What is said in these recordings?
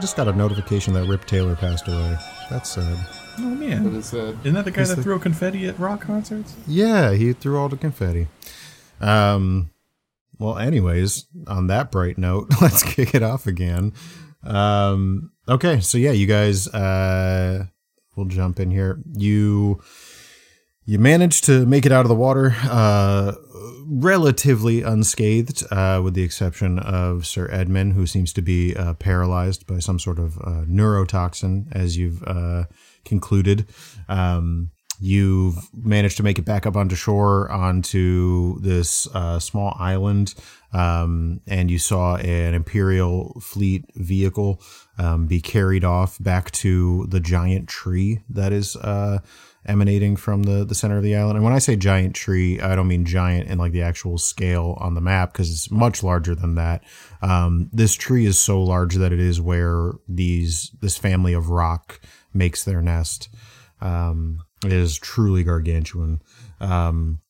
Man, I just got a notification that Rip Taylor passed away. That's sad. Oh man, That is sad. isn't that the guy He's that the- threw confetti at rock concerts? Yeah, he threw all the confetti. Um, well, anyways, on that bright note, let's kick it off again. Um, okay, so yeah, you guys, uh, we'll jump in here. You, you managed to make it out of the water, uh, relatively unscathed, uh, with the exception of Sir Edmund, who seems to be uh, paralyzed by some sort of uh, neurotoxin, as you've uh, concluded. Um, you've managed to make it back up onto shore onto this uh, small island, um, and you saw an Imperial fleet vehicle um, be carried off back to the giant tree that is. Emanating from the, the center of the island. And when I say giant tree, I don't mean giant in like the actual scale on the map because it's much larger than that. Um, this tree is so large that it is where these this family of roc makes their nest. Um, it is truly gargantuan. Um,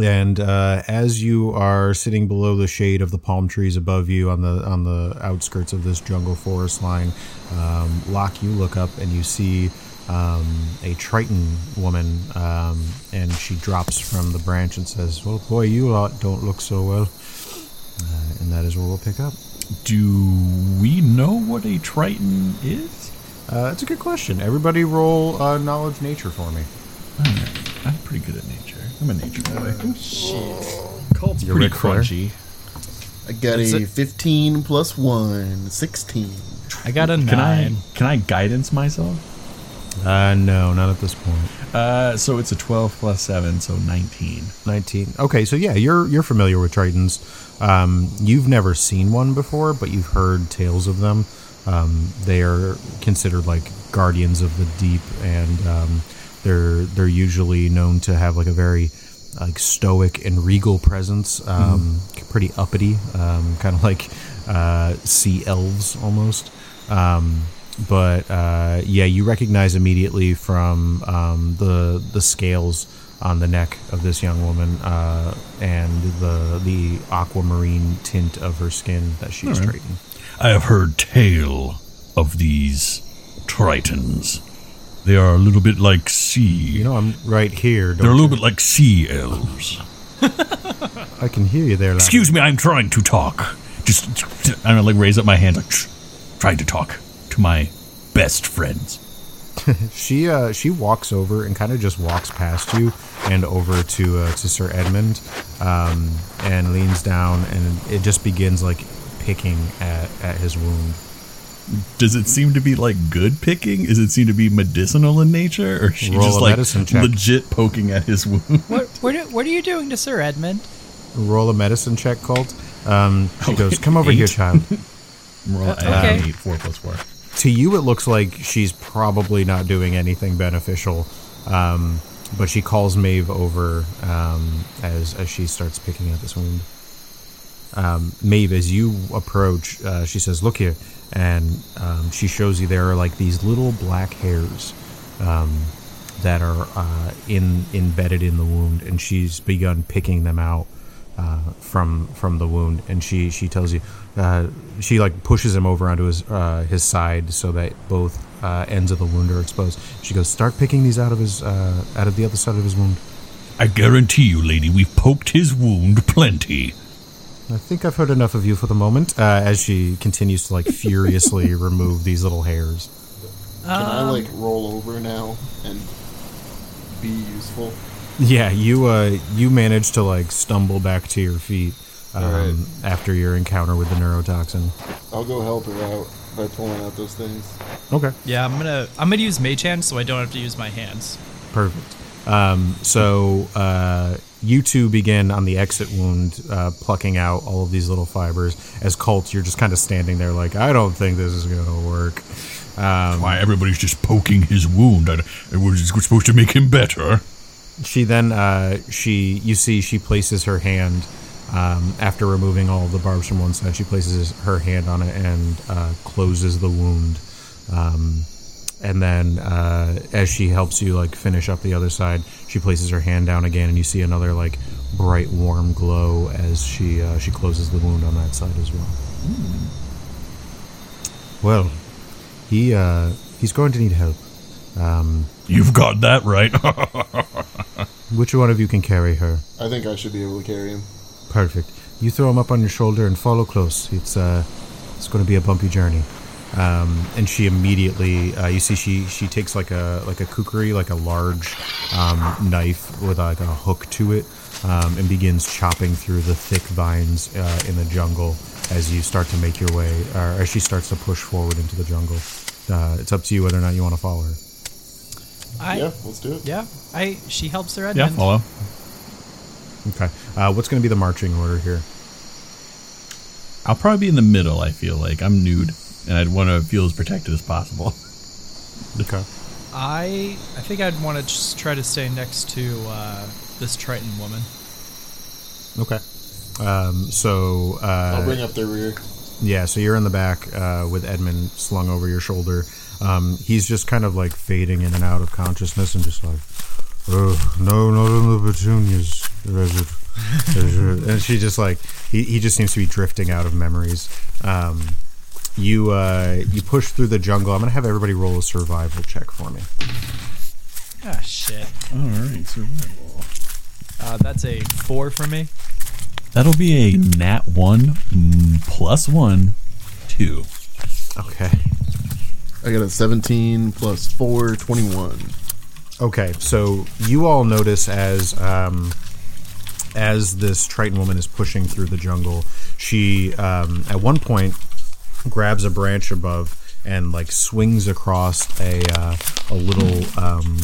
and uh, as you are sitting below the shade of the palm trees above you on the on the outskirts of this jungle forest line, um, Locke, you look up and you see um, a Triton woman, um, and she drops from the branch and says, "Well, boy, you lot don't look so well." Uh, and that is where we'll pick up. Do we know what a Triton is? Uh, it's a good question. Everybody, roll uh, knowledge nature for me. I'm pretty good at nature. I'm a nature boy. Colt's You're pretty Ric crunchy. I got Is a 15 plus 1, 16. I got a Can I nine. can I guidance myself? Uh, no, not at this point. Uh, so it's a 12 plus 7, so 19. 19 okay so yeah you're you're familiar with tritons um, you've never seen one before but you've heard tales of them. Um, they are considered like guardians of the deep and um, they're they're usually known to have like a very like stoic and regal presence um, pretty uppity um, kind of like uh, sea elves almost. Um, but uh, yeah, you recognize immediately from um, the the scales on the neck of this young woman uh, and the the aquamarine tint of her skin that she's right. I have heard tale of these Tritons. They are a little bit like sea. You know, I'm right here. They're a little you? bit like sea elves. I can hear you there. Excuse me, I'm trying to talk. Just, I'm gonna like raise up my hand, like trying to talk to my best friends. She uh she walks over and kind of just walks past you and over to uh, to Sir Edmund, um, and leans down and it just begins like picking at at his wound. Does it seem to be like good picking? Does it seem to be medicinal in nature, or is she Roll just like medicine check. legit poking at his wound? What what are, what are you doing to Sir Edmund? Roll a medicine check, Colt. Um, she Oh, goes, "Come over here, child." Roll Uh, okay. eight, four plus four. To you it looks like she's probably not doing anything beneficial um, but she calls Maeve over um, as as she starts picking at this wound. Um, Maeve as you approach uh, she says look here and um, she shows you there are like these little black hairs um, that are uh, in embedded in the wound and she's begun picking them out uh, from from the wound, and she she tells you uh, she like pushes him over onto his uh, his side so that both uh, ends of the wound are exposed. She goes, "Start picking these out of his uh, out of the other side of his wound." I guarantee you, lady, we've poked his wound plenty. I think I've heard enough of you for the moment. Uh, as she continues to like furiously remove these little hairs. Can I, like, roll over now and be useful? Yeah, you uh you manage to like stumble back to your feet um, Alright. after your encounter with the neurotoxin. I'll go help her out by pulling out those things. Okay. Yeah, I'm gonna I'm gonna use mage hand so I don't have to use my hands. Perfect. Um, so uh, you two begin on the exit wound, uh, plucking out all of these little fibers. As Colt, you're just kind of standing there, like, I don't think this is gonna work. Um, Why everybody's just poking his wound? I, we're, we're supposed to make him better. She then, uh, she, you see, she places her hand um, after removing all the barbs from one side. She places her hand on it and uh, closes the wound. Um, and then uh, as she helps you like finish up the other side she places her hand down again and you see another like bright warm glow as she uh, she closes the wound on that side as well Well, he uh, he's going to need help. Um, You've got that right. which one of you can carry her? I think I should be able to carry him. Perfect. You throw him up on your shoulder and follow close. It's uh, it's going to be a bumpy journey. Um, and she immediately, uh, you see, she she takes like a like a kukri, like a large um, knife with like a hook to it, um, and begins chopping through the thick vines uh, in the jungle as you start to make your way, or as she starts to push forward into the jungle. Uh, it's up to you whether or not you want to follow her. I yeah, yeah. let's do it. Yeah, I she helps her Edmund. yeah, follow. Okay. Uh, what's going to be the marching order here? I'll probably be in the middle. I feel like I'm nude, and I'd want to feel as protected as possible. Okay. I I think I'd want to just try to stay next to uh, this Triton woman. Okay. Um, so uh, I'll bring up the rear. Yeah, so you're in the back uh, with Edmund slung over your shoulder. Um, he's just kind of like fading in and out of consciousness and just like, oh, no, not in the petunias. and she just like, he, he just seems to be drifting out of memories. Um, you uh, you push through the jungle. I'm going to have everybody roll a survival check for me. Ah shit. All right, survival. Uh, that's a four for me. That'll be a nat one mm, plus one, two. Okay. I got a 17 plus 4, 21. Okay, so you all notice as um, as this Triton woman is pushing through the jungle, she um, at one point grabs a branch above and like swings across a uh, a little um,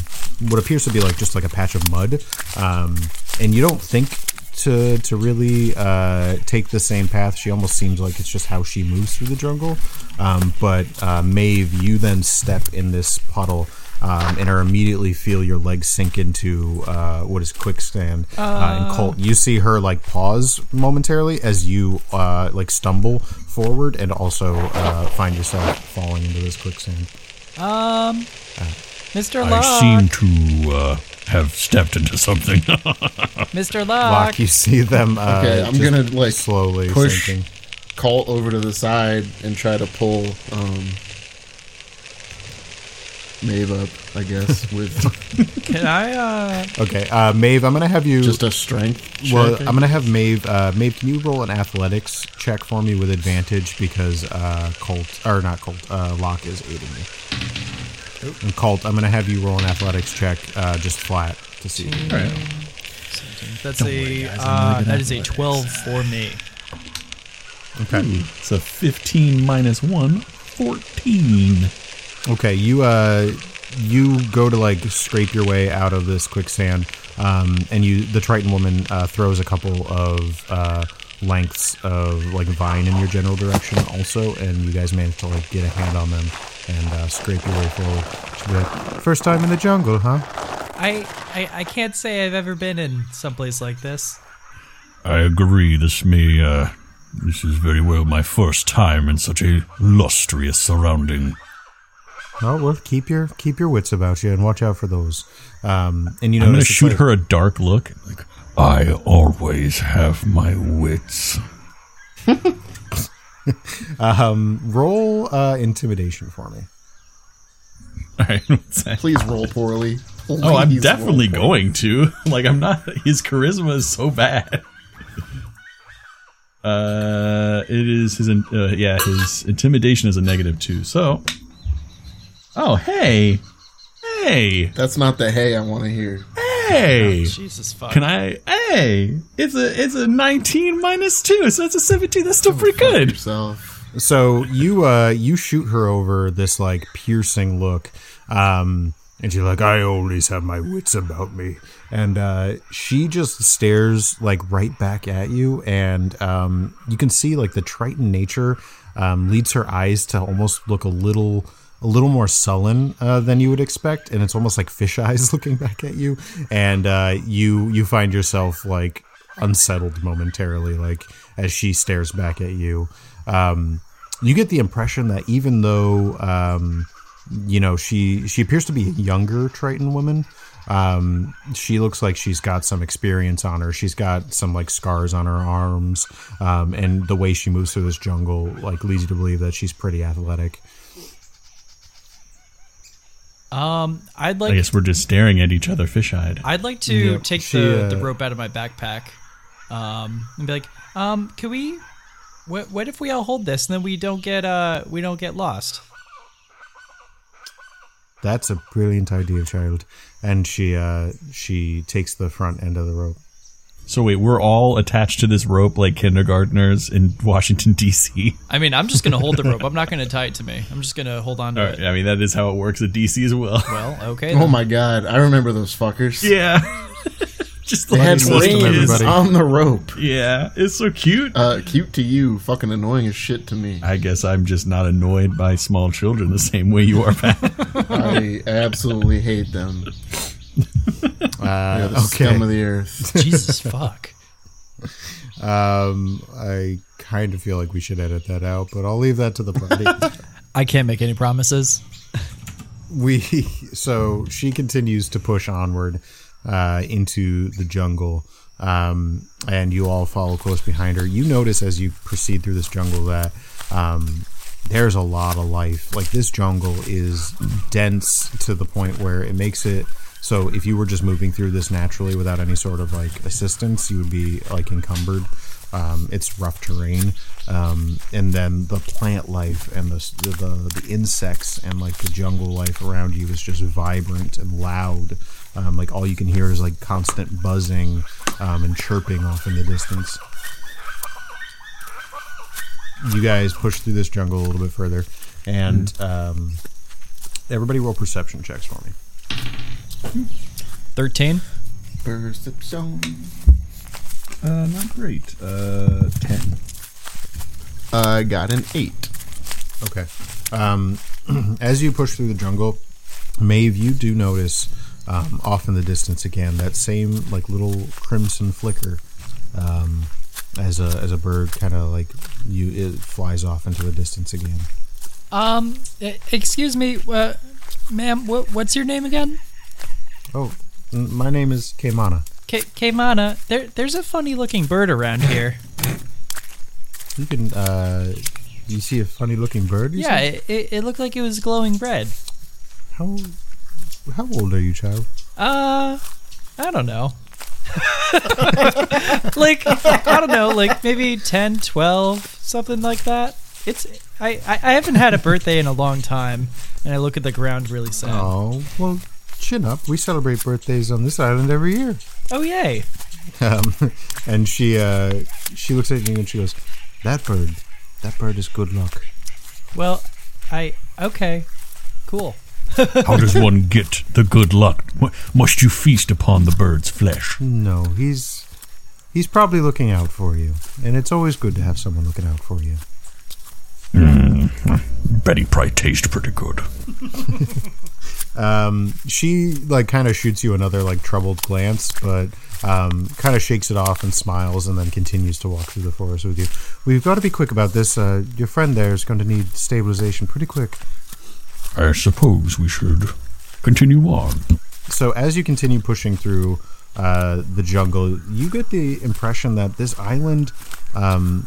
what appears to be like just like a patch of mud, um, and you don't think to to really uh, take the same path. She almost seems like it's just how she moves through the jungle. Um, but uh, Maeve, you then step in this puddle. Um, and are immediately feel your legs sink into uh, what is quicksand. Uh, and Colt, you see her like pause momentarily as you uh, like stumble forward, and also uh, find yourself falling into this quicksand. Um, Mr. I seem to uh, have stepped into something. Mr. Lock, Locke. you see them. Uh, Okay, I'm gonna, like, slowly push- sinking. Colt over to the side and try to pull um, Maeve up, I guess, with Can I? Uh, Okay, uh, Maeve, I'm gonna have you. just a strength check. well, I I'm gonna have Maeve. Uh, Maeve, can you roll an athletics check for me with advantage because uh, Colt or not Colt, uh, Locke is aiding me. And Colt, I'm gonna have you roll an athletics check, uh, just flat to see. All right. that's Don't a worry, guys, I'm uh, really good at is a athletics. twelve for me. Okay. It's a 15 minus 1, 14. Okay, you uh you go to like scrape your way out of this quicksand, um, and you the Triton woman uh, throws a couple of uh, lengths of like vine in your general direction also, and you guys manage to like get a hand on them and uh, scrape your way forward. She'll be like, First time in the jungle, huh? I, I I can't say I've ever been in someplace like this. I agree. This may, uh, this is very well my first time in such a lustrous surrounding. Oh well, keep your keep your wits about you and watch out for those. Um, and you know, I'm gonna shoot her a dark look. Like, I always have my wits. Um, roll uh, intimidation for me. All right, what's that? Please roll poorly. Oh, I'm definitely going to. Like, I'm not. His charisma is so bad. Uh, it is his. Uh, yeah, his intimidation is a negative two. So, oh hey, hey, That's not the hey I want to hear. Hey. Jesus fuck. Can I? Hey, it's a it's a 19 minus two, so that's a 17. That's still pretty good. Yourself. So you uh you shoot her over this like piercing look, um, and she's like, "I always have my wits about me," and uh, she just stares like right back at you, and um, you can see like the Triton nature um, leads her eyes to almost look a little. A little more sullen uh, than you would expect, and it's almost like fish eyes looking back at you. And uh, you you find yourself like unsettled momentarily, like as she stares back at you. Um, you get the impression that even though um, you know she she appears to be a younger Triton woman, Um, she looks like she's got some experience on her. She's got some like scars on her arms, um, and the way she moves through this jungle like leads you to believe that she's pretty athletic. Um, I'd like. I guess we're just staring at each other fish-eyed. I'd like to Yeah, take she, the, uh, the rope out of my backpack, um, and be like, um, can we? What what if we all hold this and then we don't get uh we don't get lost? That's a brilliant idea, child. And she uh, she takes the front end of the rope. So wait, we're all attached to this rope like kindergartners in Washington D.C. I mean, I'm just gonna hold the rope. I'm not gonna tie it to me. I'm just gonna hold on to All it. I mean that is how it works at D.C. as well. Well, okay. Oh my god, I remember those fuckers. yeah, just They like had system, on the rope. Yeah, it's so cute. Uh, cute to you, fucking annoying as shit to me. I guess I'm just not annoyed by small children the same way you are, Pat. I absolutely hate them. Uh, the scum of the earth. Jesus fuck. Um, I kind of feel like we should edit that out, but I'll leave that to the party. I can't make any promises. we so she continues to push onward uh, into the jungle, um, and you all follow close behind her. You notice as you proceed through this jungle that um, there's a lot of life. Like this jungle is dense to the point where it makes it so if you were just moving through this naturally without any sort of like assistance, you would be like encumbered. Um, it's rough terrain, um, and then the plant life and the, the the insects and like the jungle life around you is just vibrant and loud. Um, like all you can hear is like constant buzzing um, and chirping off in the distance. You guys push through this jungle a little bit further, and um, everybody roll perception checks for me. Thirteen. Perception. Uh, not great. Uh, ten. I got an eight. Okay. Um, as you push through the jungle, Maeve, you do notice um, off in the distance again that same like little crimson flicker um, as a as a bird kind of like you it flies off into the distance again. Um, excuse me, uh, ma'am. What what's your name again? Oh, my name is Keimana. K- Kaimana. There there's a funny looking bird around here. You can uh, you see a funny looking bird? Yeah, it, it, it looked like it was glowing red. How how old are you, child? Uh, I don't know. like I don't know, like maybe 10, 12, something like that. It's I, I I haven't had a birthday in a long time, and I look at the ground really sad. Oh well, chin up. We celebrate birthdays on this island every year. Oh yay! Um, and she uh, she looks at you and she goes, "That bird, that bird is good luck." Well, I okay, cool. How does one get the good luck? Must you feast upon the bird's flesh? No, he's he's probably looking out for you, and it's always good to have someone looking out for you. Betty probably tastes pretty good. Um, she like kind of shoots you another like troubled glance, but um, kind of shakes it off and smiles, and then continues to walk through the forest with you. We've got to be quick about this. Uh, your friend there is going to need stabilization pretty quick. I suppose we should continue on. So as you continue pushing through uh, the jungle, you get the impression that this island, um,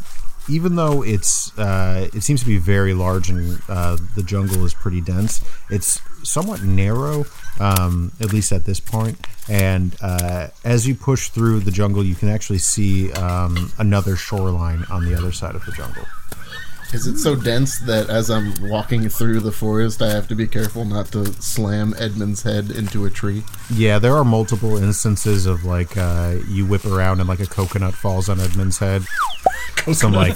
even though it's uh, it seems to be very large and uh, the jungle is pretty dense, it's somewhat narrow, um, at least at this point. And uh, as you push through the jungle, you can actually see um, another shoreline on the other side of the jungle. Is it so dense that as I'm walking through the forest, I have to be careful not to slam Edmund's head into a tree? Yeah, there are multiple instances of like uh, you whip around and like a coconut falls on Edmund's head. Some like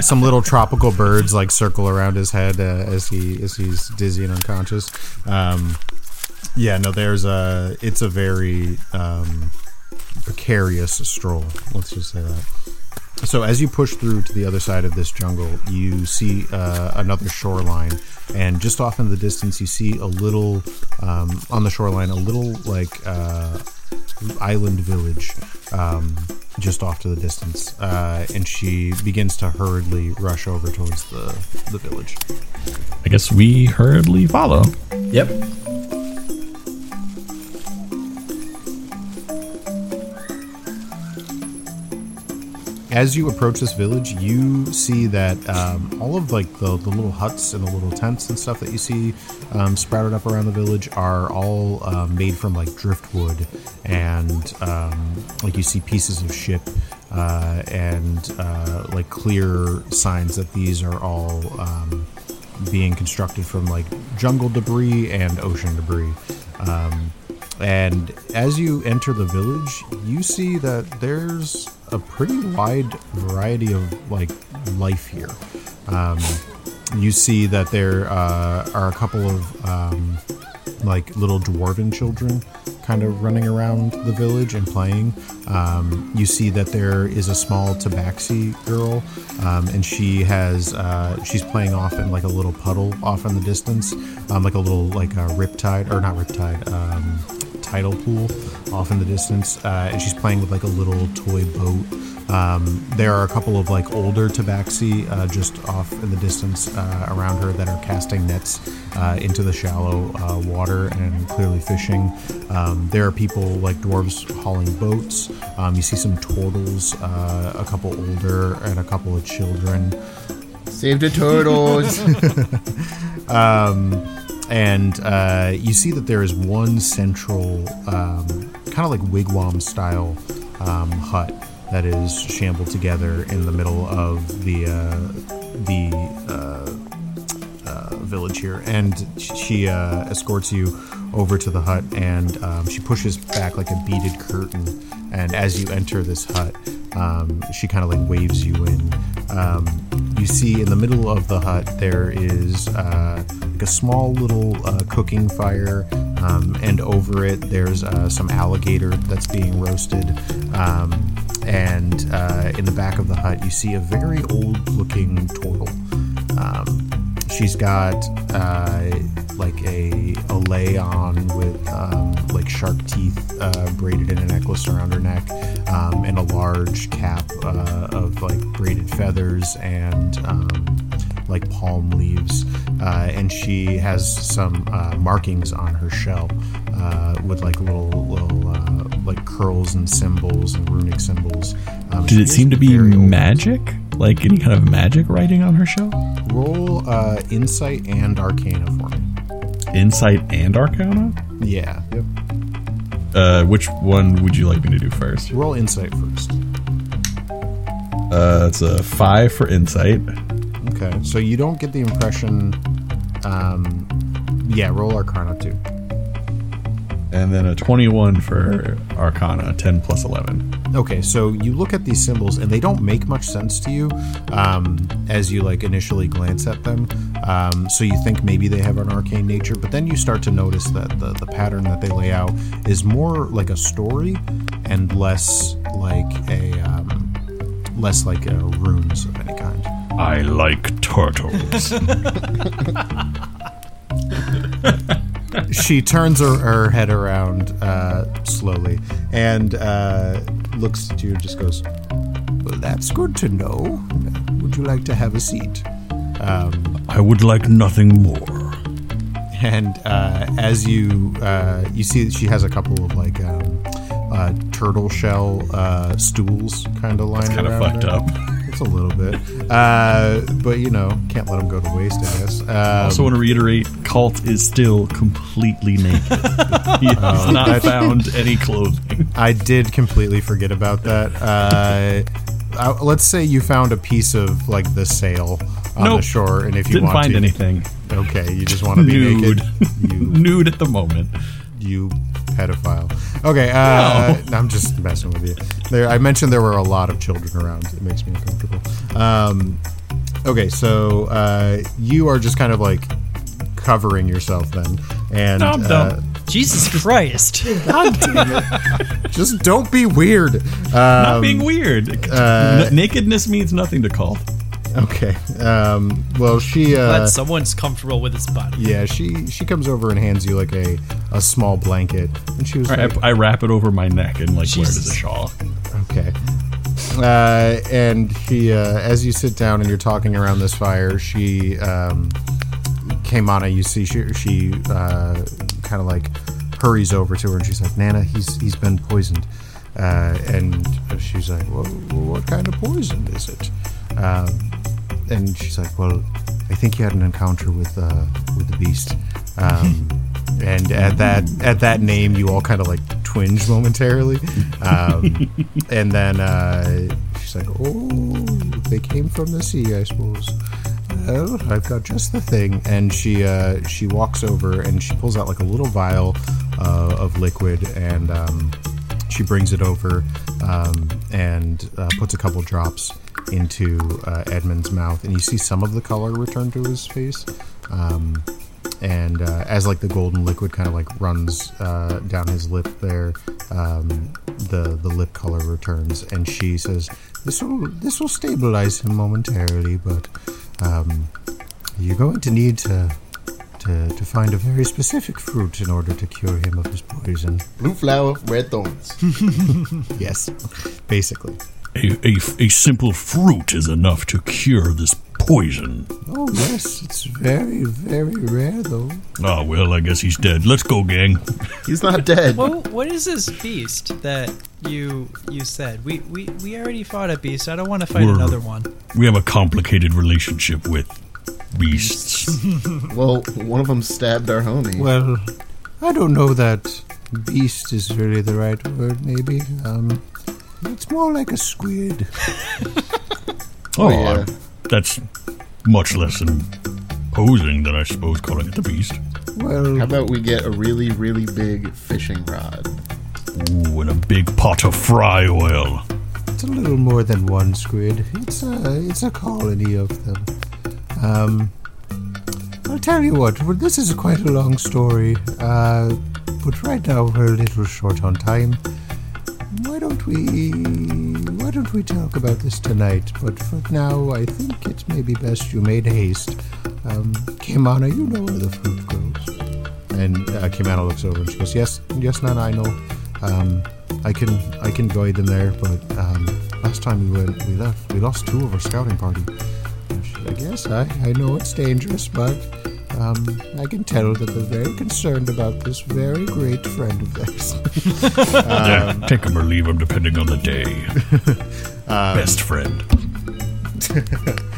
some little tropical birds like circle around his head uh, as he as he's dizzy and unconscious. Um, yeah, no, there's a it's a very um, precarious stroll. Let's just say that. So as you push through to the other side of this jungle, you see uh, another shoreline, and just off in the distance, you see a little um, on the shoreline, a little like uh, island village, um, just off to the distance. Uh, and she begins to hurriedly rush over towards the the village. I guess we hurriedly follow. Yep. As you approach this village, you see that um, all of like the, the little huts and the little tents and stuff that you see um, sprouted up around the village are all uh, made from like driftwood and um, like you see pieces of ship uh, and uh, like clear signs that these are all um, being constructed from like jungle debris and ocean debris. Um, and as you enter the village, you see that there's a pretty wide variety of like life here. Um, you see that there uh, are a couple of um, like little dwarven children kind of running around the village and playing. Um, you see that there is a small tabaxi girl, um, and she has uh, she's playing off in like a little puddle off in the distance, um, like a little like a riptide or not riptide. Um, tidal pool off in the distance uh, and she's playing with like a little toy boat um, there are a couple of like older tabaxi uh, just off in the distance uh, around her that are casting nets uh, into the shallow uh, water and clearly fishing. Um, there are people like dwarves hauling boats. Um, you see some turtles, uh, a couple older and a couple of children. Save the turtles. and uh, you see that there is one central, um, kind of like wigwam style um, hut that is shambled together in the middle of the uh, the uh, uh, village here, and she uh, escorts you over to the hut, and um, she pushes back like a beaded curtain, and as you enter this hut, um, she kind of like waves you in. Um, you see in the middle of the hut there is uh, like a small little uh, cooking fire, um, and over it there's uh, some alligator that's being roasted. Um, and uh, in the back of the hut, you see a very old looking turtle. Um, she's got uh, like a, a lei on with um, like shark teeth uh, braided in a necklace around her neck, um, and a large cap uh, of like braided feathers and um, like palm leaves. Uh, and she has some uh, markings on her shell with like little little like curls and symbols and runic symbols. Um, Did it seem to be very old. magic? Like any kind of magic writing on her shell? Roll uh, insight and arcana for me. Insight and Arcana? Yeah. Yep. Uh, which one would you like me to do first? Roll insight first. Uh, it's a five for insight. Okay. So you don't get the impression. Um, yeah. Roll arcana too. And then a 21 for Arcana, 10 plus 11. Okay, so you look at these symbols and they don't make much sense to you um, as you like initially glance at them. Um, so you think maybe they have an arcane nature, but then you start to notice that the, the pattern that they lay out is more like a story and less like a um, less like uh, runes of any kind. I like turtles. she turns her, her head around uh, slowly and uh, looks at you and just goes, Well, that's good to know. Would you like to have a seat? Um, I would like nothing more. and uh, as you uh, you see, she has a couple of like um, uh, turtle shell uh, stools kind of lying Kind of fucked there. up. It's a little bit, uh, but you know, can't let them go to waste. I guess. Um, I also want to reiterate, Colt is still completely naked. he has not that- found any clothing. I did completely forget about that. Uh, uh, let's say you found a piece of like the sail on the shore, and if you Didn't want find to, anything. okay, you just want to be Nude. naked. You, Nude at the moment. you pedophile. Okay, uh, I'm just messing with you. There, I mentioned there were a lot of children around. It makes me uncomfortable. Um, okay, so uh, you are just kind of like covering yourself then, and Dum uh, dum. Jesus Christ. just don't be weird. Not Um, being weird. uh, N- nakedness means nothing to Colt. Okay. Um, well, she. Uh, Glad someone's comfortable with his body. yeah, she she comes over and hands you like a, a small blanket, and she was I, like, I wrap it over my neck and like wear it as a shawl. okay. Uh, and she, uh, as you sit down and you're talking around this fire, she um, came on. You see, she she uh, kind of like hurries over to her, and she's like, "Nana, he's he's been poisoned." uh, and she's like, well, what kind of poison is it? Um, and she's like, well, I think you had an encounter with uh, with the beast. Um, and at that at that name, you all kind of like twinge momentarily. Um, and then uh, she's like, oh, they came from the sea, I suppose. Well, I've got just the thing. And she uh, she walks over and she pulls out like a little vial uh, of liquid and um, she brings it over um, and uh, puts a couple drops into uh, Edmund's mouth, and you see some of the color return to his face. Um, and uh, as like the golden liquid kind of like runs uh, down his lip there, um, the the lip color returns, and she says, "This will this will stabilize him momentarily, but um, you're going to need to." To, to find a very specific fruit in order to cure him of his poison. Blue flower, red thorns. Yes, basically. A, a, a simple fruit is enough to cure this poison. Oh yes, it's very very rare though. Ah, well, I guess he's dead. Let's go, gang. He's not dead. What, what is this beast that you you said? We, we, we already fought a beast. I don't want to fight We're- another one. We have a complicated relationship with beasts. Well, one of them stabbed our homie. Well, I don't know that beast is really the right word. Maybe um, it's more like a squid. Oh, yeah. that's much less imposing than I suppose calling it the beast. Well, How about we get a really, really big fishing rod? Ooh, and a big pot of fry oil. it's a little more than one squid. It's a it's a colony of them. Um, I'll tell you what. well, This is quite a long story. Uh, but right now we're a little short on time. Why don't we why don't we talk about this tonight? But for now, I think it may be best you made haste. Um, Kaimana, you know where the fruit grows. And uh, Kaimana looks over and she goes, "Yes, yes, Nana, I know. Um, I can I can guide them there, but um, last time we went, we left, we lost two of our scouting party. She's like, yes, I, I know it's dangerous, but um, I can tell that they're very concerned about this very great friend of theirs. yeah, take him or leave him depending on the day. Best friend.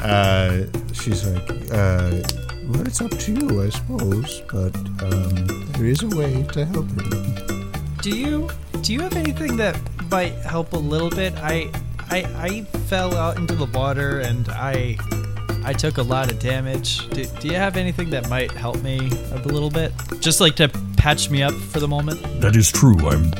Uh, she's like, uh, well, it's up to you, I suppose, but um, there is a way to help him. Do you do you have anything that might help a little bit? I I I fell out into the water and I I took a lot of damage. Do, do you have anything that might help me a little bit? Just like to patch me up for the moment? That is true. I'm.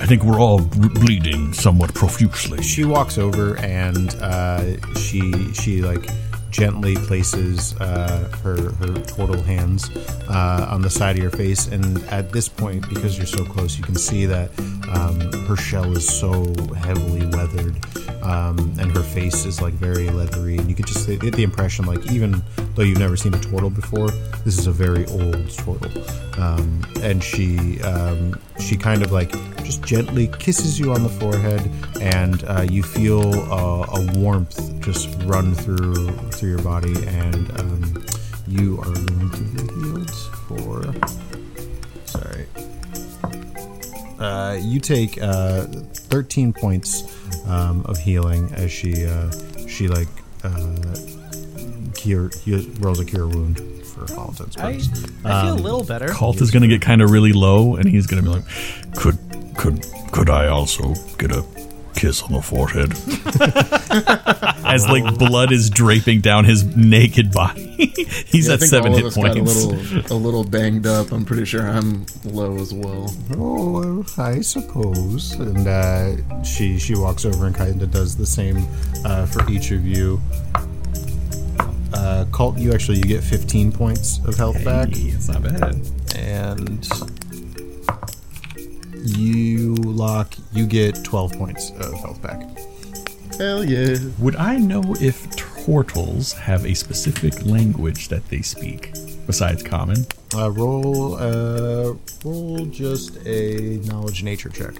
I think we're all b- bleeding somewhat profusely. She walks over and uh, she she like gently places uh, her her hands uh, on the side of your face, and at this point, because you're so close, you can see that um, her shell is so heavily weathered, um, and her face is like very leathery, and you could just get the impression, like even though you've never seen a turtle before, this is a very old turtle, um, and she um, she kind of like just gently kisses you on the forehead, and uh, you feel a warmth just run through through your body, and um, you are going to be healed for. Sorry. Uh, you take uh, 13 points um, of healing as she uh, she like uh, cure he rolls a cure wound for all intents and I purposes. I feel a little better. Colt is gonna get kind of really low, and he's gonna be like, "Could, could, could I also get a kiss on the forehead?" As like blood is draping down his naked body, he's Yeah, I at think seven all hit of us got points. a little, a little banged up. I'm pretty sure I'm low as well. Oh, well, I suppose. And uh, she she walks over and kind of does the same uh, for each of you. Uh, Colt, you actually you get 15 points of health back, it's not bad. and you Locke you get 12 points of health back. Hell yeah. Would I know if turtles have a specific language that they speak besides common? Uh, roll uh, roll just a knowledge nature check.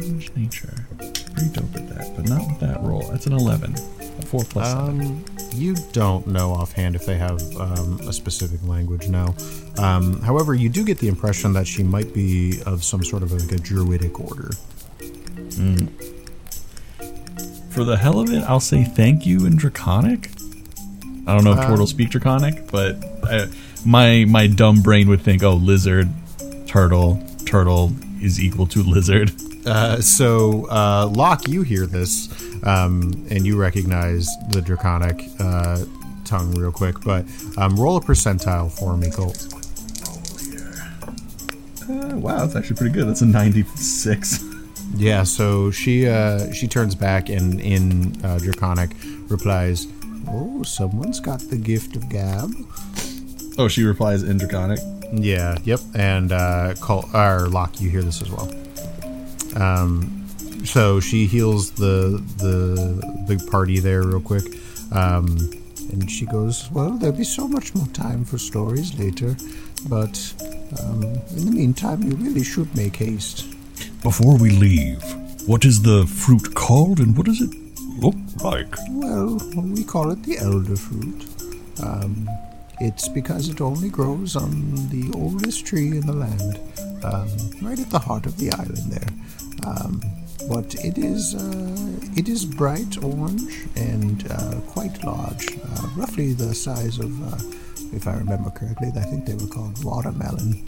English nature. Pretty dope at that, but not with that roll. That's an 11. A 4 plus seven. You don't know offhand if they have um, a specific language now. Um, however, you do get the impression that she might be of some sort of like a druidic order. For the hell of it, I'll say thank you in Draconic. I don't know if Uh, turtles speak Draconic, but I, my my dumb brain would think, oh, lizard, turtle, turtle is equal to lizard. Uh, so, uh, Locke, you hear this, um, and you recognize the draconic uh, tongue real quick, but um, roll a percentile for me, Colt. Uh, wow, that's actually pretty good. That's a 96. Yeah, so she uh, she turns back and in uh, draconic replies, "Oh, someone's got the gift of gab." Oh, she replies in Draconic. Yeah, yep, and uh, Colt or Locke, you hear this as well. Um, so she heals the the the party there real quick, um, and she goes, "Well, there'll be so much more time for stories later, but um, in the meantime, you really should make haste." Before we leave, what is the fruit called and what does it look like? Well, we call it the elder fruit. Um, it's because it only grows on the oldest tree in the land, um, right at the heart of the island there. Um, but it is uh, it is bright orange and uh, quite large, uh, roughly the size of, uh, if I remember correctly, I think they were called watermelon.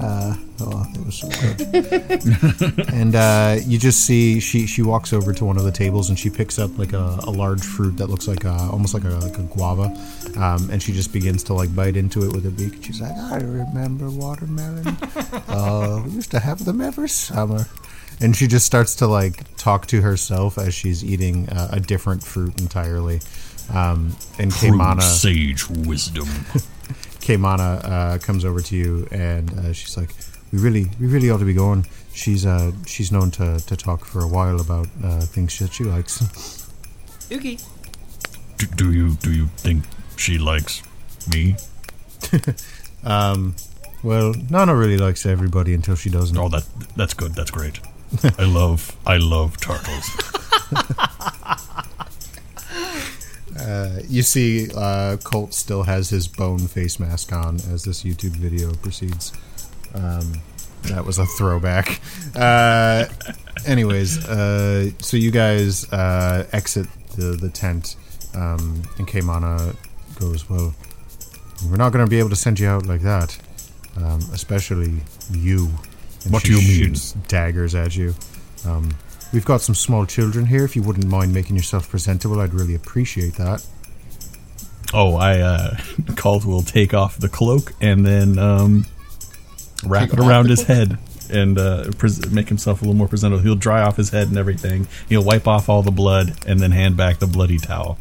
Uh, oh, they were so good. And uh, you just see she she walks over to one of the tables and she picks up like a, a large fruit that looks like a, almost like a, like a guava um, and she just begins to like bite into it with her beak. She's like i remember watermelon. Uh, we used to have them every summer and she just starts to like talk to herself as she's eating uh, a different fruit entirely um, and Kaimana, sage wisdom. Kaimana uh, comes over to you and uh, she's like, "We really, we really ought to be going." She's uh, she's known to, to talk for a while about uh, things that she likes. Oogie. do, do you do you think she likes me? Um, well, Nana really likes everybody until she doesn't. Oh, that that's good. That's great. I love I love turtles. Uh, you see, uh, Colt still has his bone face mask on as this YouTube video proceeds. Um, that was a throwback. Uh, anyways, uh, so you guys uh, exit the, the tent, um, and Kaimana goes, Well, we're not going to be able to send you out like that, um, especially you. And What she do you mean? Daggers at you. Um, we've got some small children here. If you wouldn't mind making yourself presentable, I'd really appreciate that. Oh, I uh Colt will take off the cloak and then um wrap Take it around his head and uh pres- make himself a little more presentable. He'll dry off his head and everything. He'll wipe off all the blood and then hand back the bloody towel.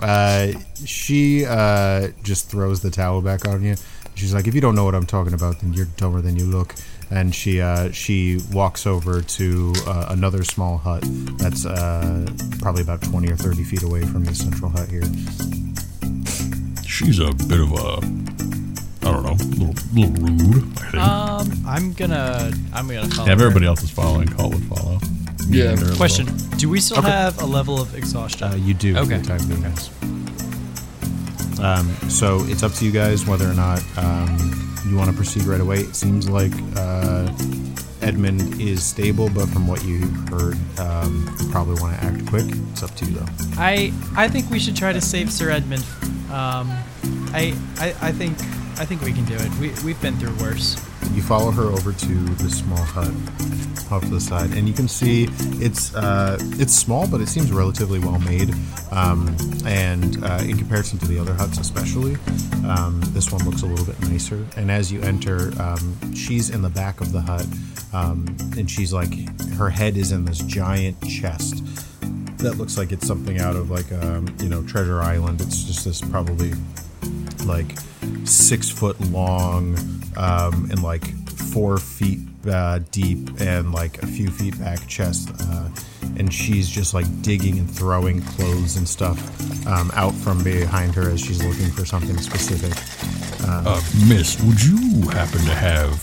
Uh, she uh, just throws the towel back on you. She's like, "If you don't know what I'm talking about, then you're dumber than you look." And she uh, she walks over to uh, another small hut that's uh, probably about 20 or 30 feet away from the central hut here. She's a bit of a I don't know, a little, little rude, I think. Um, I'm gonna, I'm gonna follow. yeah, if her. everybody else is following, Call would follow. Yeah. And her as Question. Do we still Okay. have a level of exhaustion? Uh, you do. Okay. time being, yes. Um, so it's up to you guys whether or not um, you want to proceed right away. It seems like uh, Edmund is stable, but from what you heard, um, you probably want to act quick. It's up to you though. I I think we should try to save Sir Edmund. Um, I, I I think I think we can do it. We we've been through worse. You follow her over to the small hut off to the side, and you can see it's uh, it's small, but it seems relatively well made. Um, and uh, in comparison to the other huts, especially, um, this one looks a little bit nicer. And as you enter, um, she's in the back of the hut, um, and she's like her head is in this giant chest that looks like it's something out of like um, you know Treasure Island. It's just this probably like six foot long um, and like four feet uh, deep and like a few feet back chest. Uh, and she's just like digging and throwing clothes and stuff um, out from behind her as she's looking for something specific. Uh, miss, would you happen to have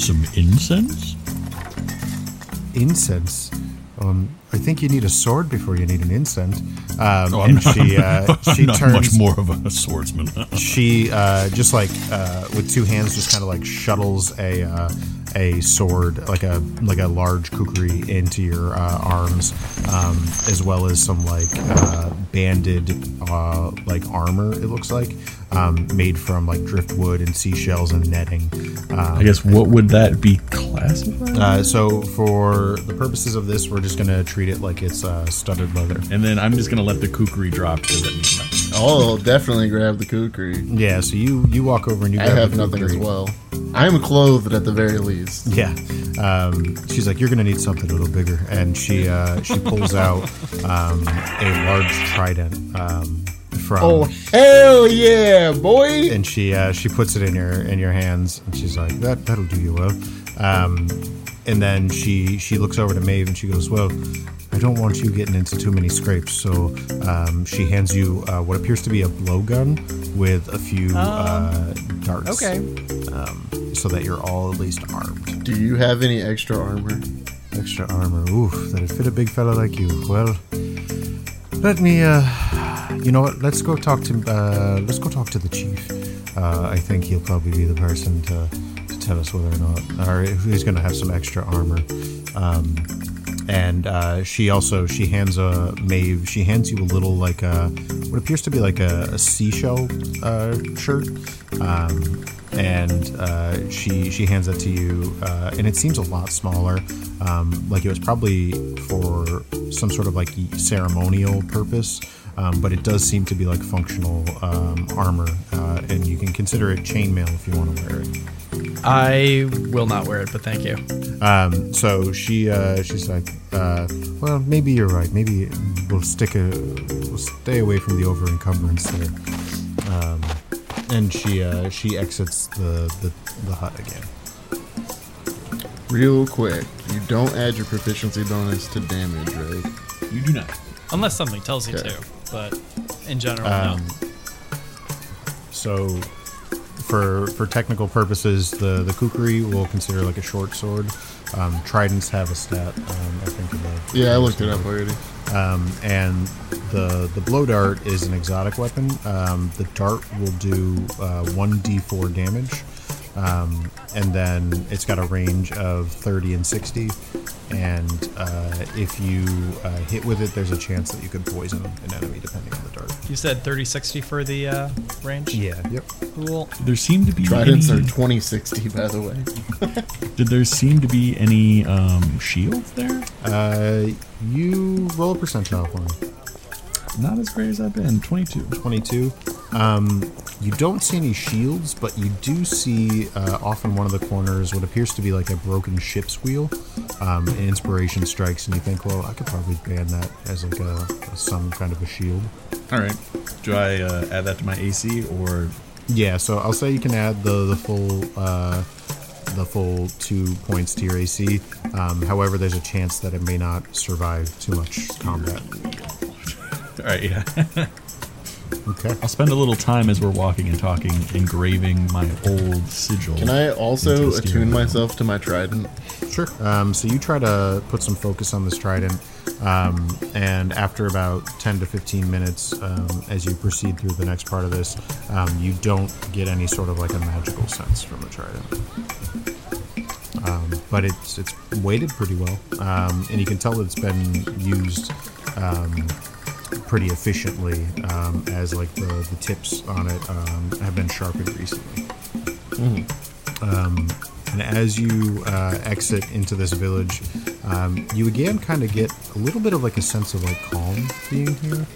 some incense? Incense. Um, I think you need a sword before you need an incense. Um, Oh, I'm and not, she uh, I'm she not turns much more of a swordsman. she uh, just like uh, with two hands just kind of like shuttles a uh, a sword, like a like a large kukri, into your uh, arms, um, as well as some like uh, banded uh, like armor. It looks like um, made from like driftwood and seashells and netting. Um, I guess what would that be classified? uh, so for the purposes of this, we're just gonna treat it like it's uh, studded leather. and then I'm just gonna let the kukri drop because that means nothing. I'll definitely grab the kukri. Yeah. So you you walk over and you I have the nothing as well. I am clothed at the very least. Yeah. Um, she's like, you're gonna need something a little bigger, and she uh, she pulls out um, a large trident um, from. Oh hell yeah, boy! and she uh, she puts it in your in your hands, and she's like, "That that'll do you well." Um, and then she she looks over to Maeve and she goes, "Well, I don't want you getting into too many scrapes." So um, she hands you uh, what appears to be a blowgun with a few uh, darts. Okay. Um, so that you're all at least armed. Do you have any extra armor? Extra armor. Oof, that'd fit a big fella like you. Well, let me. uh You know what? Let's go talk to. uh Let's go talk to the chief. Uh, I think he'll probably be the person to, to tell us whether or not, or who's going to have some extra armor. Um, and uh, she also she hands a Maeve. She hands you a little like a what appears to be like a, a seashell uh, shirt. Um, and uh, she she hands that to you, uh, and it seems a lot smaller. Um, like it was probably for some sort of like ceremonial purpose, um, but it does seem to be like functional um, armor, uh, and you can consider it chainmail if you want to wear it. I will not wear it, but thank you. Um, so she uh, she's like, uh, well, maybe you're right. Maybe we'll stick a we'll stay away from the over encumbrance there. Um, and she uh, she exits the, the the hut again. Real quick, you don't add your proficiency bonus to damage, right? You do not. Unless something tells you Okay. to, but in general, Um, no. So, for for technical purposes, the the kukri will consider like a short sword. Um, tridents have a stat, um, I think. Above. Yeah, I looked it up already. Um, and the the blow dart is an exotic weapon. Um, the dart will do uh, one d4 damage, um, and then it's got a range of 30 and 60. And uh, if you uh, hit with it, there's a chance that you could poison an enemy depending on the dart. You said 30-60 for the uh, range? Yeah. Yep. Cool. There seemed to be Tridents any, are 2060, by the way. Did there seem to be any um, shields there? Uh, you roll a percentile for me. Not as great as I've been. Twenty-two. 22. Um, you don't see any shields, but you do see uh, off in one of the corners what appears to be like a broken ship's wheel. Um, inspiration strikes, and you think, well, I could probably ban that as like a, a some kind of a shield. All right. Do I uh, add that to my AC or? Yeah, so I'll say you can add the the full uh, the full two points to your AC. Um, however, there's a chance that it may not survive too much combat. All right. Yeah. Okay. I'll spend a little time as we're walking and talking, engraving my old sigil. Can I also the steering attune wheel. myself to my trident? Sure. Um, so you try to put some focus on this trident, um, and after about 10 to 15 minutes, um, as you proceed through the next part of this, um, you don't get any sort of like a magical sense from the trident. Um, but it's it's weighted pretty well, um, and you can tell that it's been used um, pretty efficiently, um, as like the, the tips on it um, have been sharpened recently. Um, and as you uh, exit into this village, um, you again kind of get a little bit of like a sense of like calm being here.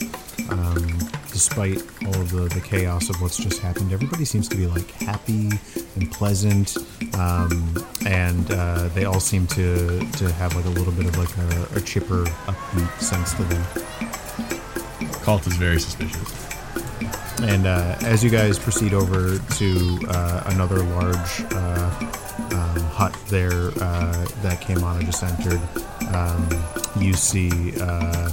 Um, despite all of the, the chaos of what's just happened, everybody seems to be like happy and pleasant, um, and uh, they all seem to to have like a little bit of like a, a chipper, upbeat sense to them. Colt is very suspicious. And uh, as you guys proceed over to uh, another large uh, um, hut there uh, that came on and just entered, um, you see uh,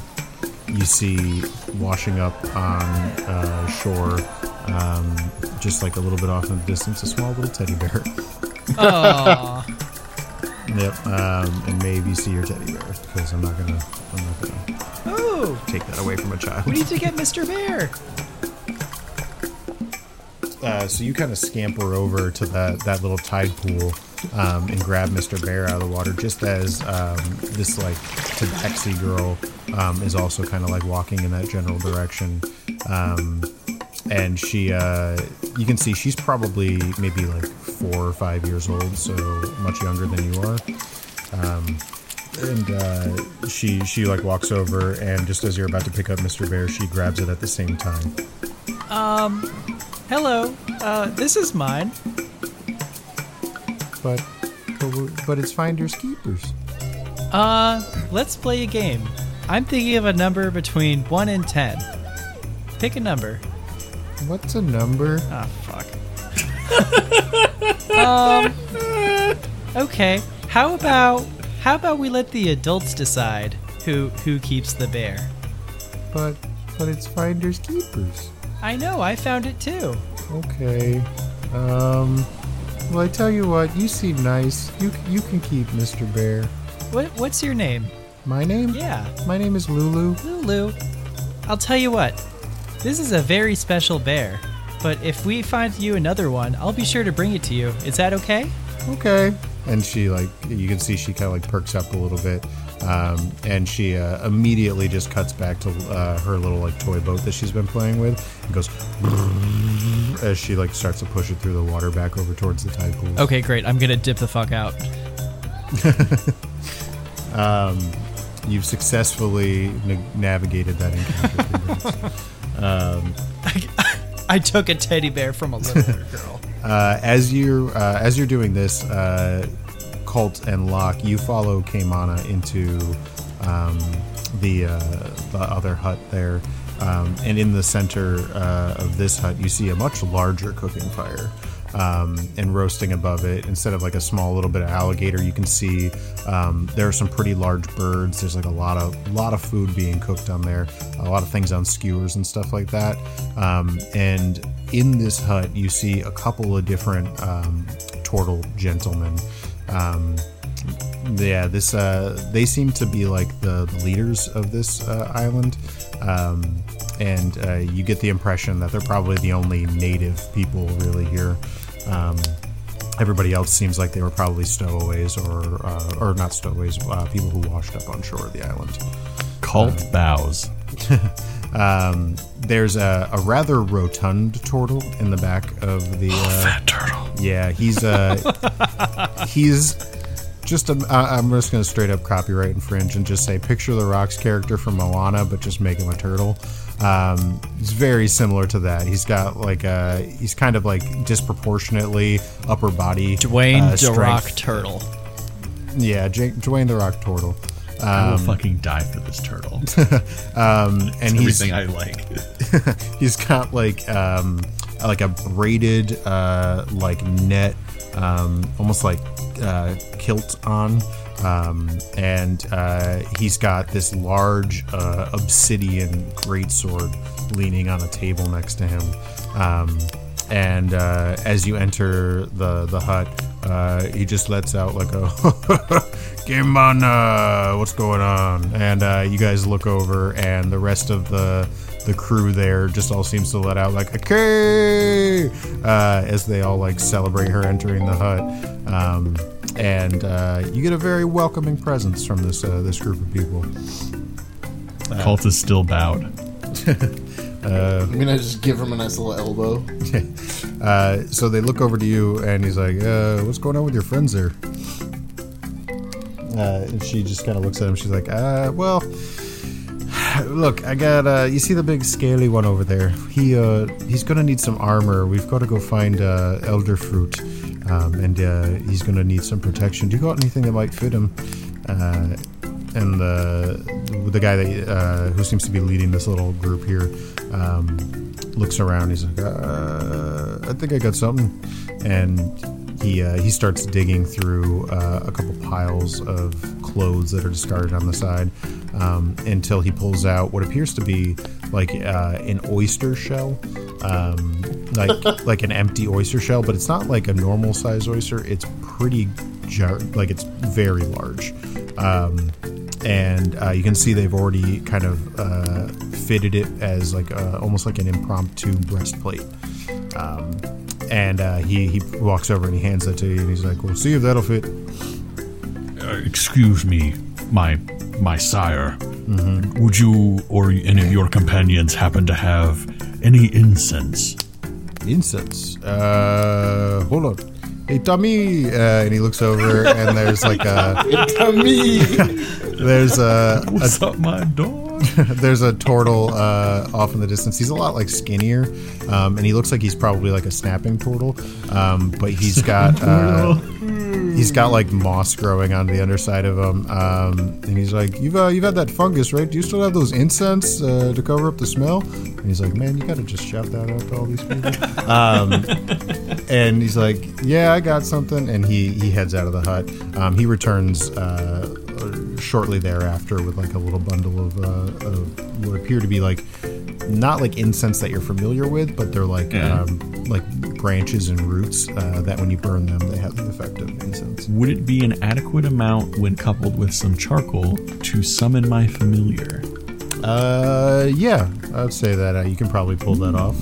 you see washing up on uh, shore, um, just like a little bit off in the distance, a small little teddy bear. Aw. yep. Um, and maybe see your teddy bear because I'm not gonna I'm not gonna take that away from a child. we need to get Mr. Bear. Uh, so you kind of scamper over to that, that little tide pool, um, and grab Mr. Bear out of the water, just as um, this like tabaxi girl um, is also kind of like walking in that general direction. Um, and she, uh, you can see she's probably maybe like four or five years old, so much younger than you are. And uh, she she like walks over, and just as you're about to pick up Mr. Bear, she grabs it at the same time. Um, Hello, uh, this is mine. But but, we- but it's finders keepers. Uh, let's play a game. I'm thinking of a number between 1 and 10. Pick a number. What's a number? Ah, fuck. um, okay. How about how about we let the adults decide who who keeps the bear? But but it's finders keepers. I know, I found it too. Okay. Um. Well, I tell you what. You seem nice. You you can keep Mr. Bear. What what's your name? My name? Yeah, My name is Lulu. Lulu. I'll tell you what. This is a very special bear. But if we find you another one, I'll be sure to bring it to you. Is that okay? Okay. And she like you can see she kind of like perks up a little bit. Um, and she uh, immediately just cuts back to uh, her little like toy boat that she's been playing with and goes as she like starts to push it through the water back over towards the tide pool. Okay, great. I'm gonna dip the fuck out. You've successfully na- navigated that encounter. I took a teddy bear from a little girl. Uh, as you uh, as you're doing this, uh, Colt and Locke, you follow Kaimana into um, the uh, the other hut there, um, and in the center uh, of this hut, you see a much larger cooking fire. Um, and roasting above it, instead of like a small little bit of alligator, you can see um, there are some pretty large birds. There's like a lot of lot of food being cooked on there, a lot of things on skewers and stuff like that. Um, and in this hut, you see a couple of different um, turtle gentlemen. Um, yeah, this uh, they seem to be like the, the leaders of this uh, island, um, and uh, you get the impression that they're probably the only native people really here. Um, everybody else seems like they were probably stowaways or uh, or not stowaways, uh, people who washed up on shore of the island. Colt bows. Um, there's a, a rather rotund turtle in the back of the. Uh, Fat turtle. yeah, he's uh, he's just a. I- I'm just gonna straight up copyright infringe and just say picture the Rocks character from Moana, but just make him a turtle. Um, he's very similar to that. He's got like a. He's kind of like disproportionately upper body. Dwayne uh, the Rock. Turtle. Yeah, J- Dwayne the Rock Turtle. I will fucking die for this turtle. Um, and he's Everything I like. he's got like um like a braided uh like net um almost like uh kilt on um and uh he's got this large uh obsidian greatsword leaning on a table next to him um and uh as you enter the the hut uh he just lets out like a Kaimana, what's going on? And uh, you guys look over, and the rest of the the crew there just all seems to let out like okay uh, as they all like celebrate her entering the hut. Um, and uh, you get a very welcoming presence from this uh, this group of people. Colt is still bowed. I'm gonna just give him a nice little elbow. Uh, so they look over to you, and he's like, uh, "What's going on with your friends there?" Uh, and she just kind of looks at him. She's like, uh, "Well, look, I got. Uh, you see the big scaly one over there? He uh, he's gonna need some armor. We've got to go find uh, elder fruit, um, and uh, he's gonna need some protection. Do you got anything that might fit him?" Uh, and the the guy that uh, who seems to be leading this little group here um, looks around. He's like, uh, "I think I got something," and he uh, he starts digging through uh, a couple piles of clothes that are discarded on the side um, until he pulls out what appears to be like uh, an oyster shell, um, like like an empty oyster shell, but it's not like a normal size oyster. It's pretty jar- like it's very large. Um, and uh, you can see they've already kind of uh, fitted it as like a, almost like an impromptu breastplate. Um, and uh, he he walks over and he hands that to you, and he's like, "Well, see if that'll fit." Uh, excuse me, my my sire. Mm-hmm. Would you or any of your companions happen to have any incense? Incense. Uh, hold on. Hey, Tommy, uh, and he looks over, and there's like a me. there's a, a What's up, my dog? there's a turtle uh, off in the distance. He's a lot like skinnier, um, and he looks like he's probably like a snapping turtle. Um, but he's got uh, he's got like moss growing on the underside of him, um, and he's like, "You've uh, you've had that fungus, right? Do you still have those incense uh, to cover up the smell?" And he's like, "Man, you gotta just shout that out to all these people." um, and he's like, "Yeah, I got something," and he he heads out of the hut. Um, he returns uh, shortly thereafter with like a little bundle of, uh, of what appear to be like not like incense that you're familiar with, but they're like Yeah. um, like branches and roots uh, that when you burn them, they have the effect of incense. Would it be an adequate amount when coupled with some charcoal to summon my familiar? Uh, yeah, I would say that uh, you can probably pull that off.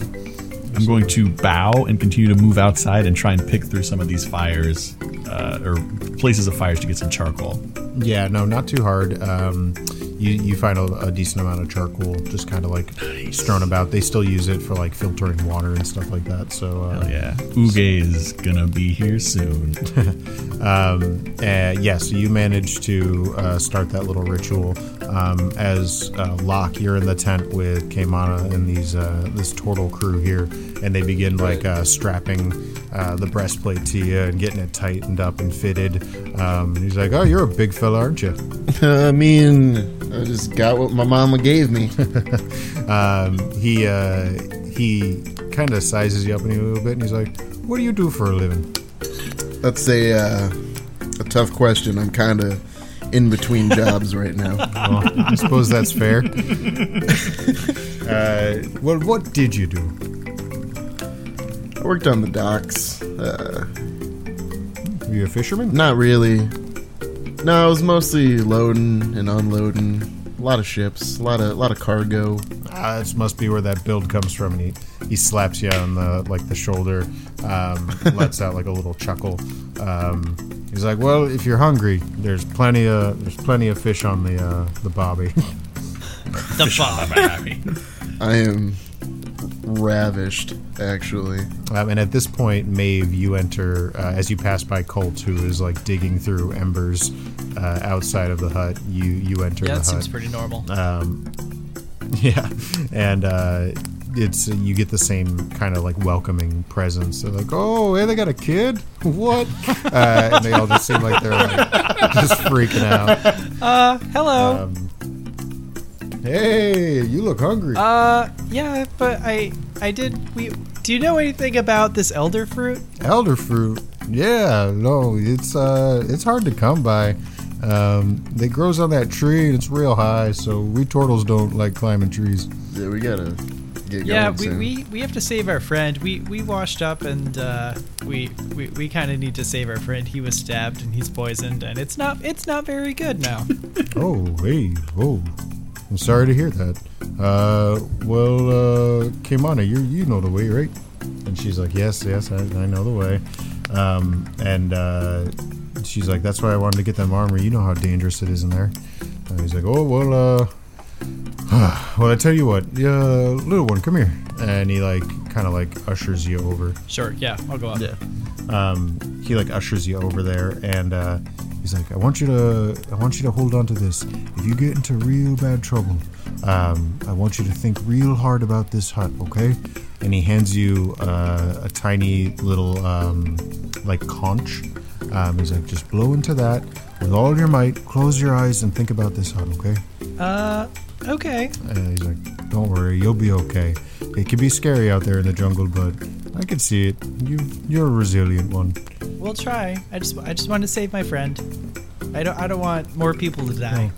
I'm going to bow and continue to move outside and try and pick through some of these fires uh, or places of fires to get some charcoal. Yeah, no, not too hard. Um, you you find a, a decent amount of charcoal just kind of like strewn about. They still use it for like filtering water and stuff like that. So uh, Hell yeah. Uge is gonna be here soon. um, uh, yeah, so you manage to uh, start that little ritual. Um, as uh, Locke, you're in the tent with Kaimana and these uh, this turtle crew here, and they begin like uh, strapping uh, the breastplate to you and getting it tightened up and fitted. Um, and he's like, "Oh, you're a big fella, aren't you?" I mean, I just got what my mama gave me. Um, he uh, he kind of sizes you up a little bit, and he's like, "What do you do for a living?" That's a uh, a tough question. I'm kind of in between jobs right now. Well, I suppose that's fair. uh, well, what did you do? I worked on the docks. Uh, Were you a fisherman? not really. No, I was mostly loading and unloading. A lot of ships, a lot of a lot of cargo. Uh, this must be where that build comes from. And he, he slaps you on the like the shoulder, um, lets out like a little chuckle. Um, he's like, "Well, if you're hungry, there's plenty of there's plenty of fish on the uh, the bobby." The bomb. I am ravished, actually. um, and at this point, Maeve, you enter uh, as you pass by Colt, who is like digging through embers uh, outside of the hut. You you enter Yeah, the that seems pretty normal. Um, yeah, and uh, it's you get the same kind of like welcoming presence. They're like, "Oh, hey, they got a kid? What?" Uh, and they all just seem like they're like just freaking out. Uh, hello. Um, hey, you look hungry. uh, yeah, but I, I did. We. Do you know anything about this elder fruit? Elder fruit. Yeah, no, it's uh, it's hard to come by. Um, it grows on that tree and it's real high, so we turtles don't like climbing trees. Yeah, we gotta get Yeah, going we, soon. we, we have to save our friend. We we washed up and uh, we we, we kind of need to save our friend. He was stabbed and he's poisoned, and it's not it's not very good now. Oh, hey, oh, I'm sorry to hear that. Uh, well, uh, Kaimana, you you know the way, right? And she's like, yes, yes, I, I know the way. Um, and uh, she's like, that's why I wanted to get them armor. You know how dangerous it is in there. And he's like, oh well, uh, well, I tell you what, yeah, little one, come here. And he like kind of like ushers you over Sure, yeah, I'll go up. yeah. Um, he like ushers you over there, and uh, he's like, "I want you to, I want you to hold on to this. If you get into real bad trouble, um, I want you to think real hard about this hut, okay?" And he hands you uh, a tiny little um, like conch. Um, he's like, "Just blow into that with all your might. Close your eyes and think about this hut, okay?" Uh, okay. And he's like, "Don't worry, you'll be okay. It can be scary out there in the jungle, but I can see it. You, you're a resilient one." We'll try. I just I just want to save my friend. I don't I don't want more people to die.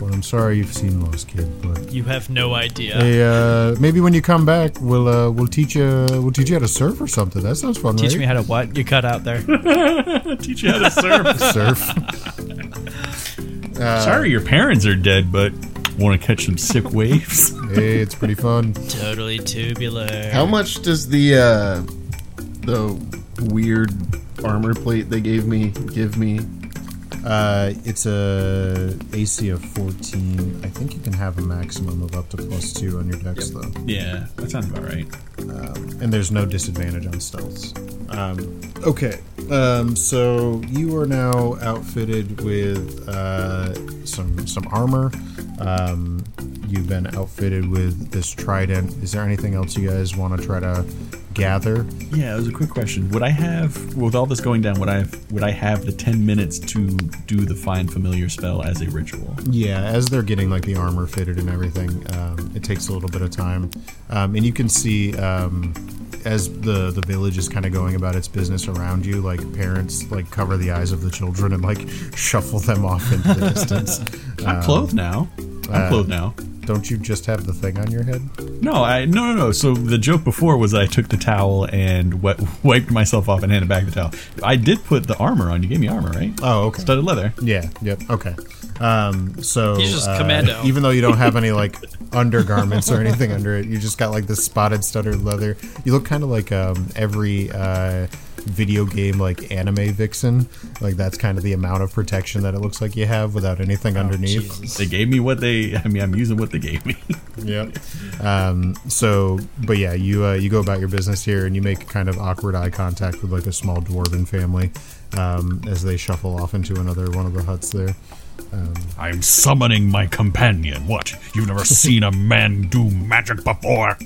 Well, I'm sorry you've seen lost kid, but You have no idea. hey, uh, maybe when you come back, we'll uh, we'll teach you we'll teach you how to surf or something. That sounds fun, Teach right? me how to what? You cut out there. Teach you how to surf. surf. Uh, Sorry, your parents are dead, but want to catch some sick waves? Hey, it's pretty fun. totally tubular. How much does the uh, the weird armor plate they gave me give me? Uh, it's a AC of 14. I think you can have a maximum of up to plus two on your dex, though. Yeah, that sounds about right. and there's no disadvantage on stealths. Um, okay, um, so you are now outfitted with uh, some some armor. Um, you've been outfitted with this trident. Is there anything else you guys want to try to gather? Yeah, it was a quick question. Would I have, with all this going down, would I have, would I have the ten minutes to do the find familiar spell as a ritual? Yeah, as they're getting like the armor fitted and everything, um, it takes a little bit of time, um, and you can see um, as the the village is kind of going about its business around you, like parents like cover the eyes of the children and like shuffle them off into the distance. I'm clothed now. I'm uh, clothed now. Don't you just have the thing on your head? No, I no no no. So the joke before was I took the towel and wi- wiped myself off and handed back the towel. I did put the armor on. You gave me armor, right? Oh, okay. Studded leather. Yeah. Yep. Okay. Um, so He's just uh, commando. Even though you don't have any like undergarments or anything under it, you just got like this spotted studded leather. You look kind of like um, every uh, video game like anime vixen. Like that's kind of the amount of protection that it looks like you have without anything underneath. Jesus. They gave me what they. I mean, I'm using what they gave me. Yep. Um, so, but yeah, you uh, you go about your business here, and you make kind of awkward eye contact with like a small dwarven family um, as they shuffle off into another one of the huts there. I'm summoning my companion. What? You've never seen a man do magic before?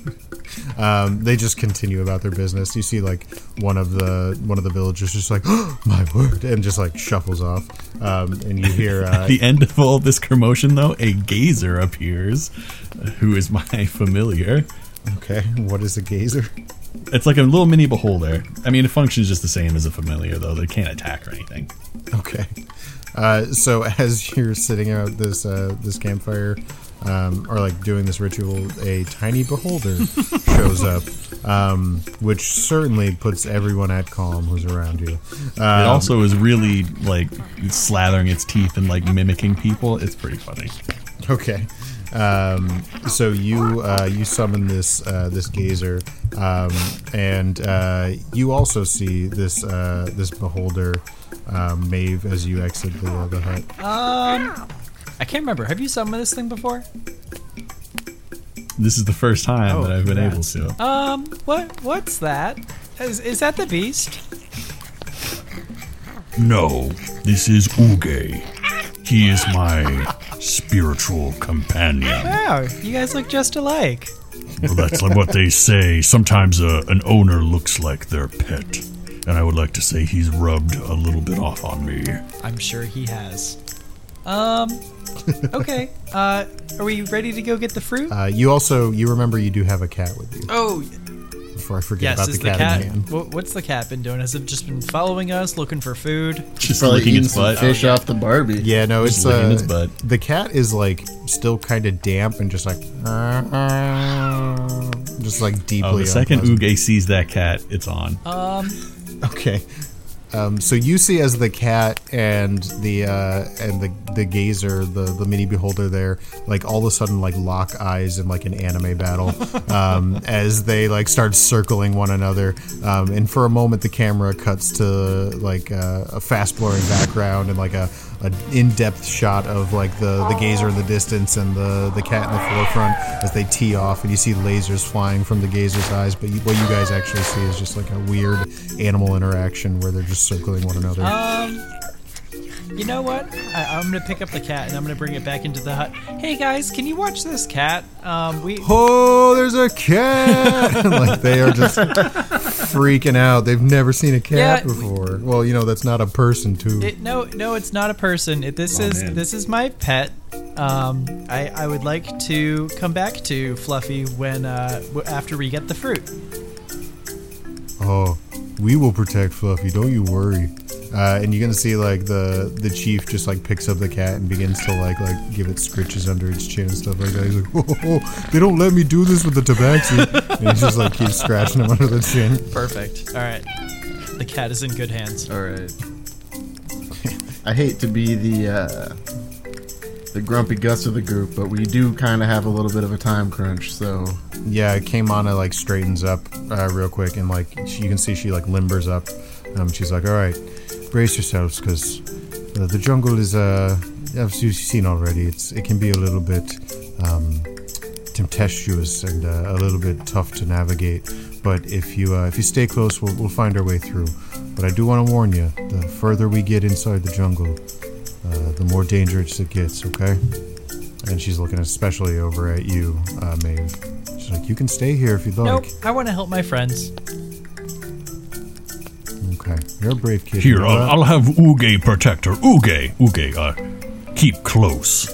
Um, they just continue about their business. You see, like one of the one of the villagers just like, oh, "My word," and just like shuffles off. Um, and you hear, uh, At the end of all this commotion, though, a gazer appears, who is my familiar. "Okay, what is a gazer?" It's like a little mini beholder. I mean, it functions just the same as a familiar, though. They can't attack or anything. Okay. Uh, so as you're sitting out this uh, this campfire, um, or like doing this ritual, a tiny beholder shows up, um, which certainly puts everyone at calm who's around you. It Um, also is really like slathering its teeth and like mimicking people. It's pretty funny. Okay. Um, so you uh, you summon this uh, this gazer, um, and uh, you also see this uh, this beholder, um, Maeve, as you exit the, uh, the hut. Um, I can't remember. Have you summoned this thing before? This is the first time Oh, that I've been able to. Um, what? What's that? Is, is that the beast? No, this is Uge. He is my spiritual companion. Wow, you guys look just alike. Well, that's like what they say. Sometimes uh, an owner looks like their pet. And I would like to say he's rubbed a little bit off on me. I'm sure he has. Um, okay. Uh, are we ready to go get the fruit? Uh, you also you remember you do have a cat with you. oh, Before I forget yes. about Is the the cat, cat? in hand. wha- what's the cat been doing? Has it just been following us, looking for food? Just Probably licking eating its some butt. fish off the Barbie. Yeah, no, Just it's licking uh, its butt. the cat is like still kind of damp and just like just like deeply. Oh, the second unpleasant. Uge sees that cat, it's on. Um, Okay. Um, so you see as the cat and the uh, and the the gazer, the the mini beholder there, like all of a sudden like lock eyes in like an anime battle, um, as they like start circling one another. Um, and for a moment, the camera cuts to like uh, a fast blurring background and like a, a in depth shot of like the the gazer in the distance and the the cat in the forefront as they tee off, and you see lasers flying from the gazer's eyes. But you, what you guys actually see is just like a weird animal interaction where they're just circling one another. um, you know what? I, I'm gonna pick up the cat and I'm gonna bring it back into the hut. Hey guys, can you watch this cat? Um, we oh, there's a cat! like they are just freaking out. They've never seen a cat Yeah, we- before. Well, you know that's not a person too. It, no, no, it's not a person. It, this Oh, is man. this is my pet. Um, I, I would like to come back to Fluffy when uh, after we get the fruit. Oh, we will protect Fluffy. Don't you worry. Uh, and you're gonna see like the the chief just like picks up the cat and begins to like like give it scritches under its chin and stuff like that. He's like, oh, oh, oh, they don't let me do this with the tabaxi. and he just like keeps scratching him under the chin. Perfect. All right, the cat is in good hands. All right. I hate to be the uh, the grumpy Gus of the group, but we do kind of have a little bit of a time crunch. So Yeah, Kaimana like straightens up uh, real quick, and like she, you can see she like limbers up. Um, she's like, "All right, brace yourselves, because uh, the jungle is uh, as you've seen already. It's it can be a little bit um, tempestuous and uh, a little bit tough to navigate. But if you uh, if you stay close, we'll, we'll find our way through. But I do want to warn you: the further we get inside the jungle, uh, the more dangerous it gets. Okay." And she's looking especially over at you, uh, Maeve. She's like, "You can stay here if you'd like." Nope. I want to help my friends. Okay, you're a brave kid. Here, I'll. I'll have Uge protect her. Uge, Uge, uh, keep close.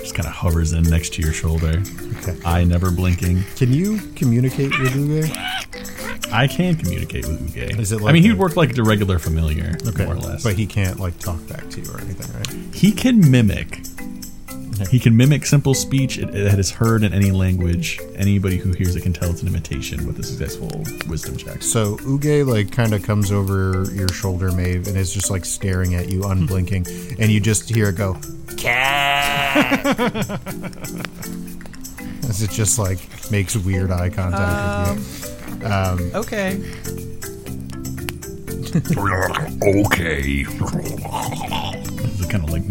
Just kind of hovers in next to your shoulder. Okay. Eye never blinking. Can you communicate with Uge? I can communicate with Uge. Is it like I mean, he'd work like a regular familiar, Okay, more or less. but he can't like talk back to you or anything, right? he can mimic. He can mimic simple speech it, it is heard in any language. Anybody who hears it can tell it's an imitation with a successful wisdom check. So Uge like kind of comes over your shoulder, Maeve, and is just like staring at you, unblinking, and you just hear it go, "Cat." As it just like makes weird eye contact with you. Um, Okay. Okay. It kind of like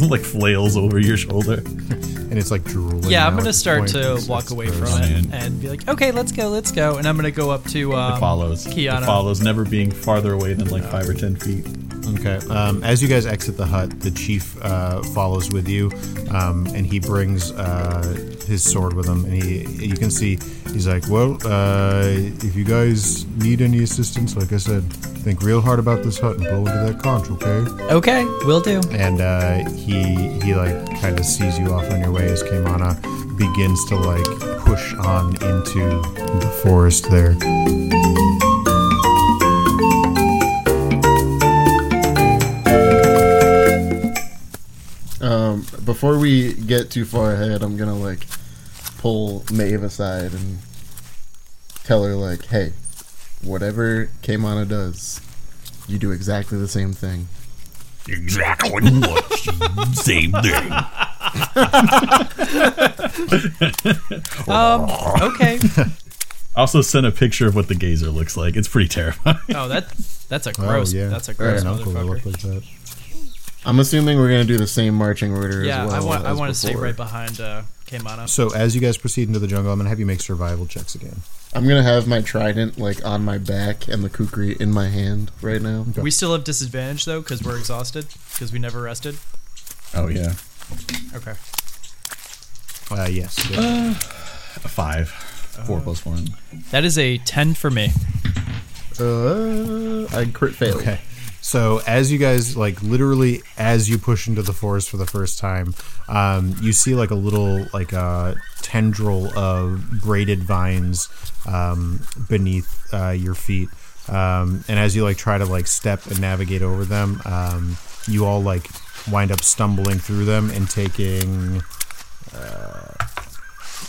like flails over your shoulder. and it's like drooling. Yeah, I'm gonna start to walk away from it man. and be like, okay, let's go, let's go. And I'm gonna go up to um, It follows. Kiana. It follows, never being farther away than like five or ten feet. Okay. Um, as you guys exit the hut, the chief uh, follows with you, um, and he brings uh, his sword with him. And he, you can see, he's like, "Well, uh, if you guys need any assistance, like I said, think real hard about this hut and blow into that conch, okay?" Okay, will do. And uh, he he like kind of sees you off on your way as Kaimana begins to like push on into the forest there. Before we get too far ahead, I'm gonna like pull Maeve aside and tell her like, "Hey, whatever Kaimana does, you do exactly the same thing." Exactly what? Same thing. Um, okay. Also, sent a picture of what the gazer looks like. It's pretty terrifying. Oh, that that's a gross. oh yeah, That's a gross had an uncle that motherfucker. Looked like that. I'm assuming we're gonna do the same marching order Yeah, as well. I want I want to stay right behind uh, Kaimana. So as you guys proceed into the jungle, I'm gonna have you make survival checks again. I'm gonna have my trident like on my back and the kukri in my hand right now. We still have disadvantage though because we're exhausted because we never rested. Oh yeah, Okay. Uh, yes. a five, four plus one. That is a ten for me. Uh, I crit fail. Okay. So as you guys like literally as you push into the forest for the first time, um, you see like a little like a tendril of braided vines um, beneath uh, your feet, um, and as you like try to like step and navigate over them, um, you all like wind up stumbling through them and taking uh,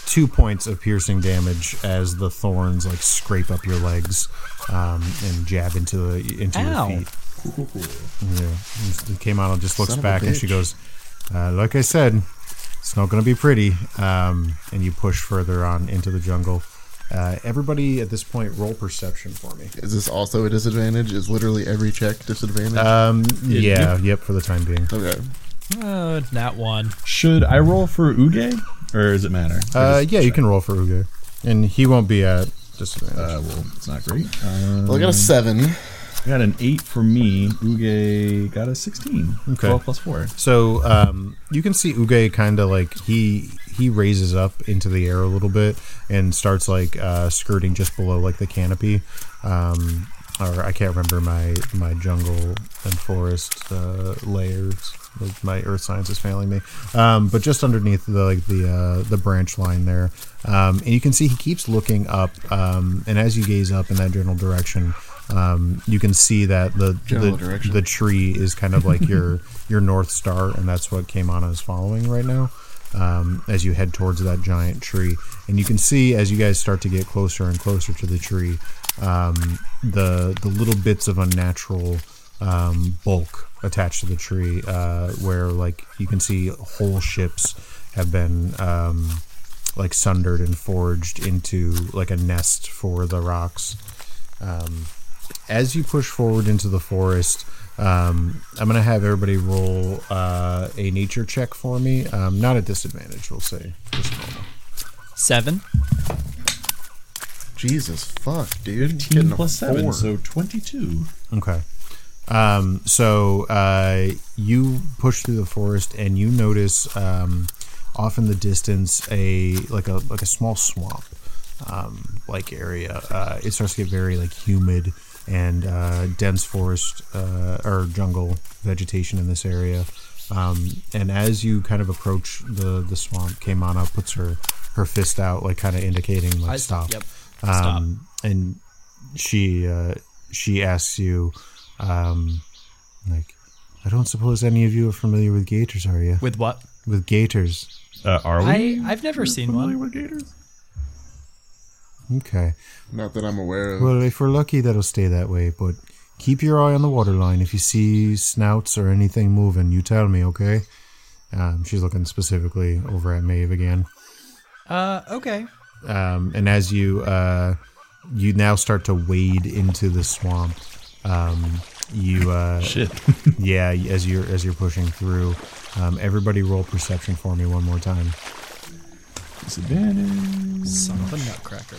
two points of piercing damage as the thorns like scrape up your legs um, and jab into the into Ow. your feet. Yeah, and came out and just looks Son back and she goes, uh, "Like I said, it's not going to be pretty." Um, and you push further on into the jungle. Uh, everybody at this point, roll perception for me. Is this also a disadvantage? Is literally every check disadvantage? Um, yeah, yep, for the time being. okay. Uh, not one. Should I roll for Uge, or does it matter? Uh, just yeah, you can roll for Uge, and he won't be at disadvantage. Uh, well, it's not great. Uh, Well, I got a seven. I got an eight for me. Uge got a sixteen. Okay. Twelve plus four. So um, you can see Uge kind of like he he raises up into the air a little bit and starts like uh, skirting just below like the canopy. Um, or I can't remember my my jungle and forest uh, layers. Like, My earth science is failing me, um, but just underneath the like the uh, the branch line there, um, and you can see he keeps looking up. Um, and as you gaze up in that general direction, um, you can see that the General the, direction. the tree is kind of like your your north star, and that's what Kaimana is following right now. Um, as you head towards that giant tree, and you can see as you guys start to get closer and closer to the tree, um, the the little bits of unnatural um, bulk attached to the tree, uh, where like you can see whole ships have been um, like sundered and forged into like a nest for the rocs. Um, as you push forward into the forest, um, I'm gonna have everybody roll uh, a nature check for me. Um, not a disadvantage, we'll say. Just normal. Seven. Jesus fuck, dude. 18 Getting plus 7, four. so 22. Okay. Um, so uh, you push through the forest and you notice um, off in the distance a like a like a small swamp um, like area. Uh, it starts to get very like humid and uh, dense forest uh, or jungle vegetation in this area. Um, and as you kind of approach the the swamp, Kaimana puts her her fist out, like kind of indicating like I- stop. yep. Stop. Um, and she uh, she asks you, um, like, I don't suppose any of you are familiar with gators, are you? With what? With gators. Uh, are we? I I've never seen familiar one. with gators? Okay. Not that I'm aware of. Well, if we're lucky, that'll stay that way. But keep your eye on the waterline. If you see snouts or anything moving, you tell me, okay? Um, she's looking specifically over at Maeve again. Uh, okay. um, and as you uh, you now start to wade into the swamp, um, you uh, Shit. yeah, as you're as you're pushing through, um, everybody roll perception for me one more time. Disadvantage. Son of a nutcracker.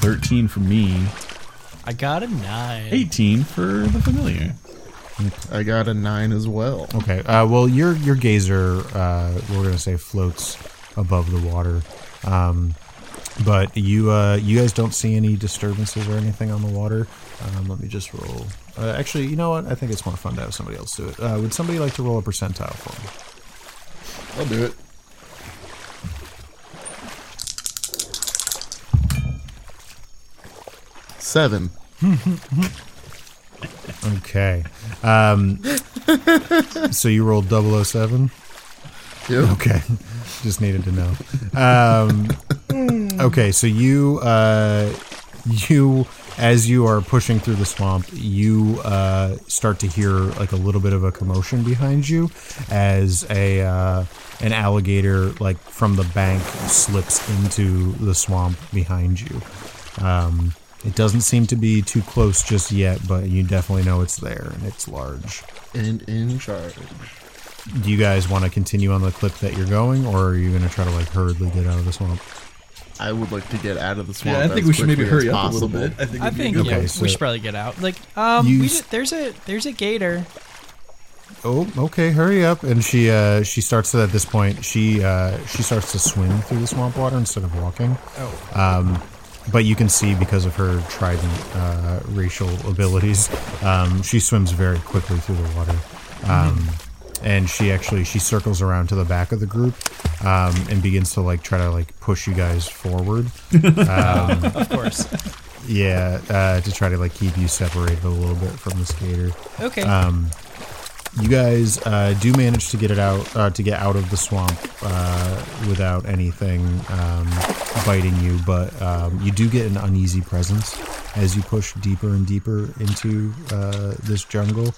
13 for me. I got a nine. 18 for the familiar. I got a nine as well. Okay, uh, well your your gazer, uh, we're gonna say floats above the water, um, but you uh, you guys don't see any disturbances or anything on the water. Um, let me just roll. Uh, actually, you know what? I think it's more fun to have somebody else do it. Uh, would somebody like to roll a percentile for me? I'll do it. Seven. Okay. Um, so you rolled 007? Yep. Okay. Just needed to know. Um, okay, so you, uh, you, as you are pushing through the swamp, you uh, start to hear like a little bit of a commotion behind you as a uh, an alligator like from the bank slips into the swamp behind you. Um, it doesn't seem to be too close just yet, but you definitely know it's there and it's large. And in charge. Do you guys want to continue on the clip that you're going, or are you going to try to like hurriedly get out of the swamp? I would like to get out of the swamp. Yeah, I think as we should maybe hurry as up a little bit. I think, I it'd be a think yeah, Okay, we should probably get out. Like, um, we did, there's a there's a gator. Oh, okay, hurry up! And she uh, she starts to, at this point. She uh, she starts to swim through the swamp water instead of walking. Oh. Um, but you can see because of her triton uh, racial abilities, um, she swims very quickly through the water. Um, and she actually she circles around to the back of the group um, and begins to like try to like push you guys forward. Of course. Yeah, uh, to try to like keep you separated a little bit from the skater. Okay. Um, you guys uh, do manage to get it out uh, to get out of the swamp uh, without anything um, biting you, but um, you do get an uneasy presence as you push deeper and deeper into uh, this jungle.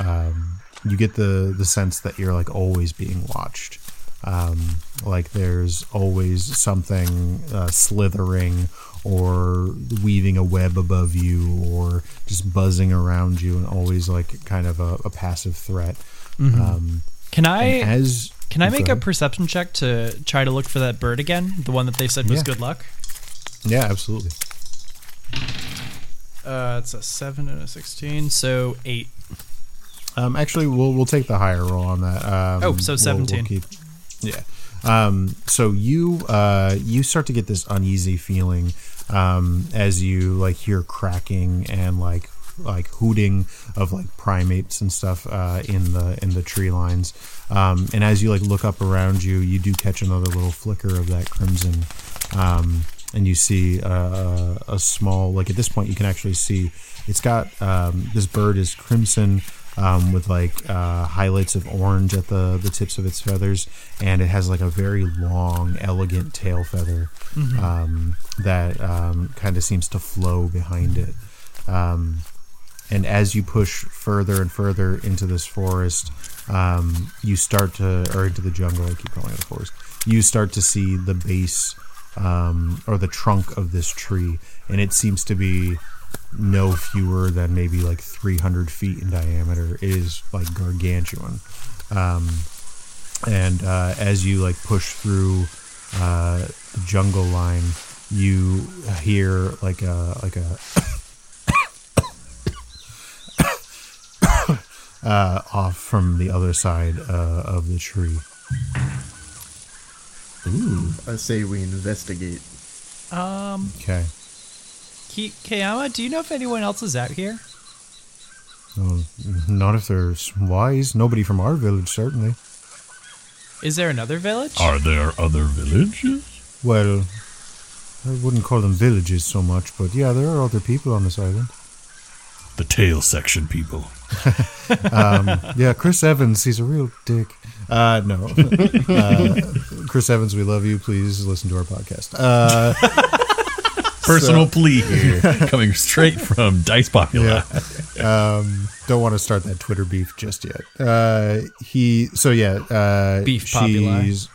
Um, you get the the sense that you're like always being watched. Um, like there's always something uh, slithering or weaving a web above you or just buzzing around you and always like kind of a, a passive threat. Um, can I as can I make a perception check to try to look for that bird again? The one that they said was Yeah. good luck. yeah, absolutely. Uh, it's a seven and a sixteen, so eight. Um, actually, we'll we'll take the higher roll on that. Um, Oh, so we'll- 17. We'll keep, yeah. Um, so you uh, you start to get this uneasy feeling um, as you like hear cracking and like like hooting of like primates and stuff uh, in the in the tree lines. Um, and as you like look up around you, you do catch another little flicker of that crimson. Um, and you see uh, a small like at this point you can actually see it's got um, this bird is crimson um, with like uh, highlights of orange at the the tips of its feathers. And it has like a very long elegant tail feather um, that um, kind of seems to flow behind it. Um, and as you push further and further into this forest, um, you start to, or into the jungle, I keep calling it a forest, you start to see the base um, or the trunk of this tree, and it seems to be no fewer than maybe like 300 feet in diameter. It is like gargantuan. Um, and uh, as you like push through uh, the jungle line, you hear like a like a uh, off from the other side uh, of the tree. Ooh. I say we investigate. Um, Okay. Ki- Kaimana, do you know if anyone else is out here? Well, not if there's wise. Nobody from our village, certainly. Is there another village? Are there other villages? Well, I wouldn't call them villages so much, but yeah, there are other people on this island. The tail section people. Yeah, Chris Evans, he's a real dick. Uh, no. uh, Chris Evans, we love you. Please listen to our podcast. Uh, Personal plea here, coming straight from Dice Popula. um, don't want to start that Twitter beef just yet. Uh, he, so yeah, uh, Beef populi. she's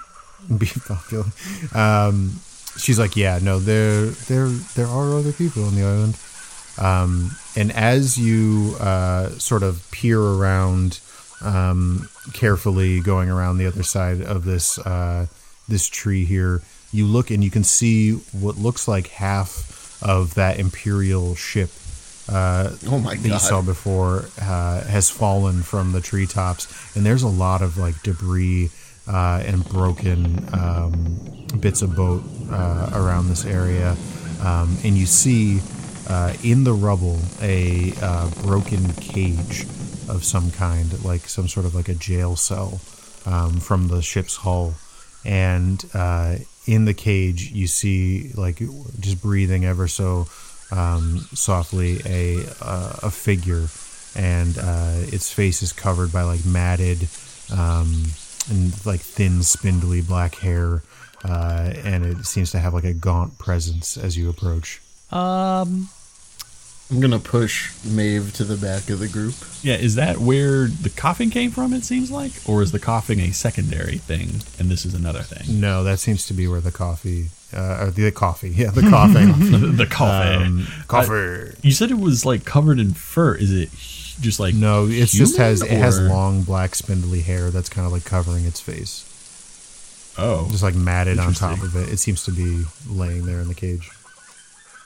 beef popular. Um, she's like, yeah, no, there, there, there are other people on the island. Um, and as you uh, sort of peer around, um, carefully going around the other side of this uh, this tree here, you look and you can see what looks like half of that imperial ship uh, Oh my that you saw before uh, has fallen from the treetops, and there's a lot of like debris uh, and broken um, bits of boat uh, around this area, um, and you see uh, in the rubble a uh, broken cage of some kind, like some sort of like a jail cell um, from the ship's hull, and uh, in the cage you see like just breathing ever so um, softly a uh, a figure, and uh, its face is covered by like matted um, and like thin, spindly black hair, uh, and it seems to have like a gaunt presence as you approach. Um, I'm gonna push Maeve to the back of the group. Yeah, is that where the coughing came from? It seems like, or is the coughing a secondary thing, and this is another thing? No, that seems to be where the coffee, uh, or the coffee, yeah, the coughing, the coughing. um, coffee. you said it was like covered in fur. Is it just like No, it just has it has long black spindly hair that's kind of like covering its face, Oh, just like matted on top of it. It seems to be laying there in the cage.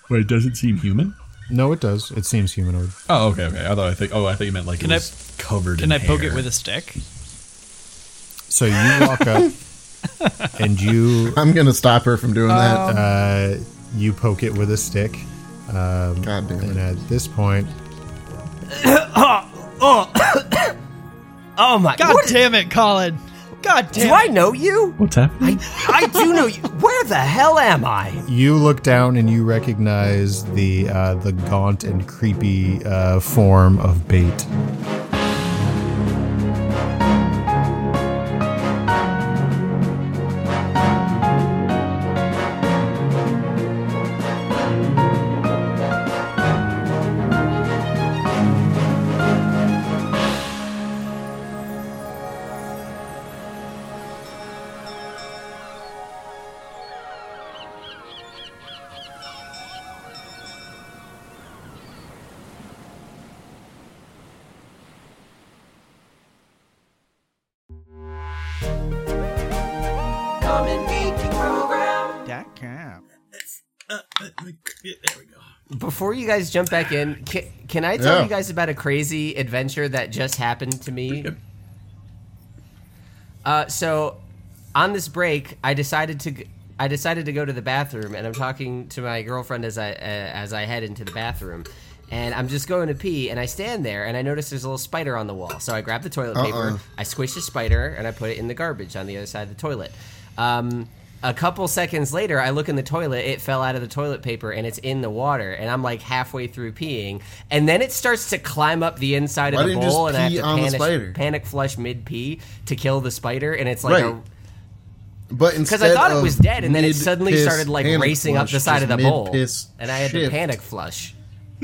wait, does it seem human? No, it does. It seems humanoid. Oh, okay, okay. I thought I think. Oh, I thought you meant like Can it I- covered. can in I poke it with a stick? So you walk up and you I'm gonna stop her from doing that. uh, you poke it with a stick. Um, God damn it! and at this point, Oh oh. oh my God what- damn it, Colin! God damn Do I know you? What's happening? I do know you. Where the hell am I? you look down and you recognize the uh, the gaunt and creepy uh, form of bait. Before you guys jump back in, can, can I tell Yeah. you guys about a crazy adventure that just happened to me? Uh, so, on this break, I decided to g- I decided to go to the bathroom, and I'm talking to my girlfriend as I uh, as I head into the bathroom, and I'm just going to pee, and I stand there, and I notice there's a little spider on the wall. So I grab the toilet paper, Uh-uh. I squish the spider, and I put it in the garbage on the other side of the toilet. Um, a couple seconds later, I look in the toilet. It fell out of the toilet paper and it's in the water. And I'm like halfway through peeing, and then it starts to climb up the inside Why of the bowl, and I have to panic, panic flush mid pee to kill the spider. And it's like Right. a But because I thought it was dead, and then it suddenly started like racing up the side of the bowl, and I had to panic flush.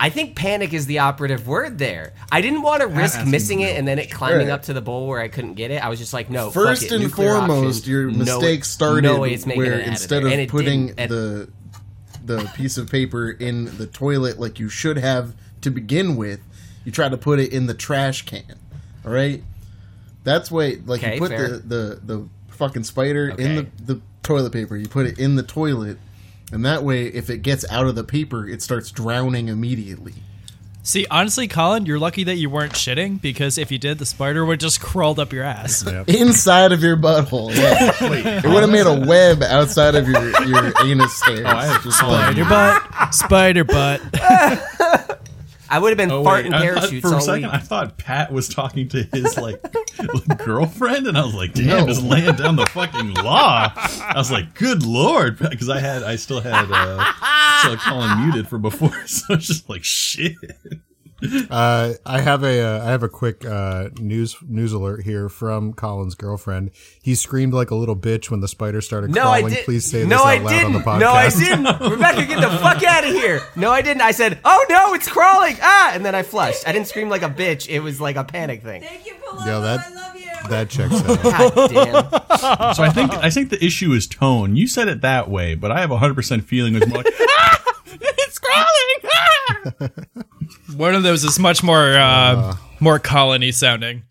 I think panic is the operative word there. I didn't want to risk missing it and then it climbing Right. up to the bowl where I couldn't get it. I was just like, no. First fuck it, and nuclear foremost, option. your No- mistake started no way it's where it instead there. of putting didn't. The the piece of paper in the toilet like you should have to begin with, you try to put it in the trash can. All right, that's why like Okay, you put fair. the, the the fucking spider in the the toilet paper. You put it in the toilet, and that way, if it gets out of the paper, it starts drowning immediately. See, honestly, Colin, you're lucky that you weren't shitting because if you did, the spider would just crawled up your ass. Yep. Inside of your butthole, yeah. it would have made a web outside of your your anus hairs. Oh, I have just Spider butt, spider butt. I would have been Oh, farting parachutes for a all second, week. I thought Pat was talking to his like girlfriend, and I was like, "Damn, No. just laying down the fucking law." I was like, "Good lord," because I had, I still had, uh, still Colin muted for before, so it's just like, "Shit." Uh, I have a uh, I have a quick uh, news news alert here from Colin's girlfriend. He screamed like a little bitch when the spider started No, I crawling. did. Please say this no, out I loud didn't. on the podcast. No, I didn't. Rebecca, get the fuck out of here. No, I didn't. I said, "Oh no, it's crawling!" Ah, and then I flushed. I didn't scream like a bitch. It was like a panic thing. Thank you, Paloma. Yeah, that- I love you. That checks out. God damn. So I think, I think the issue is tone. You said it that way, but I have a hundred percent feeling it was more like, "Ah, it's crawling." Ah! One of those is much more uh, more colony sounding.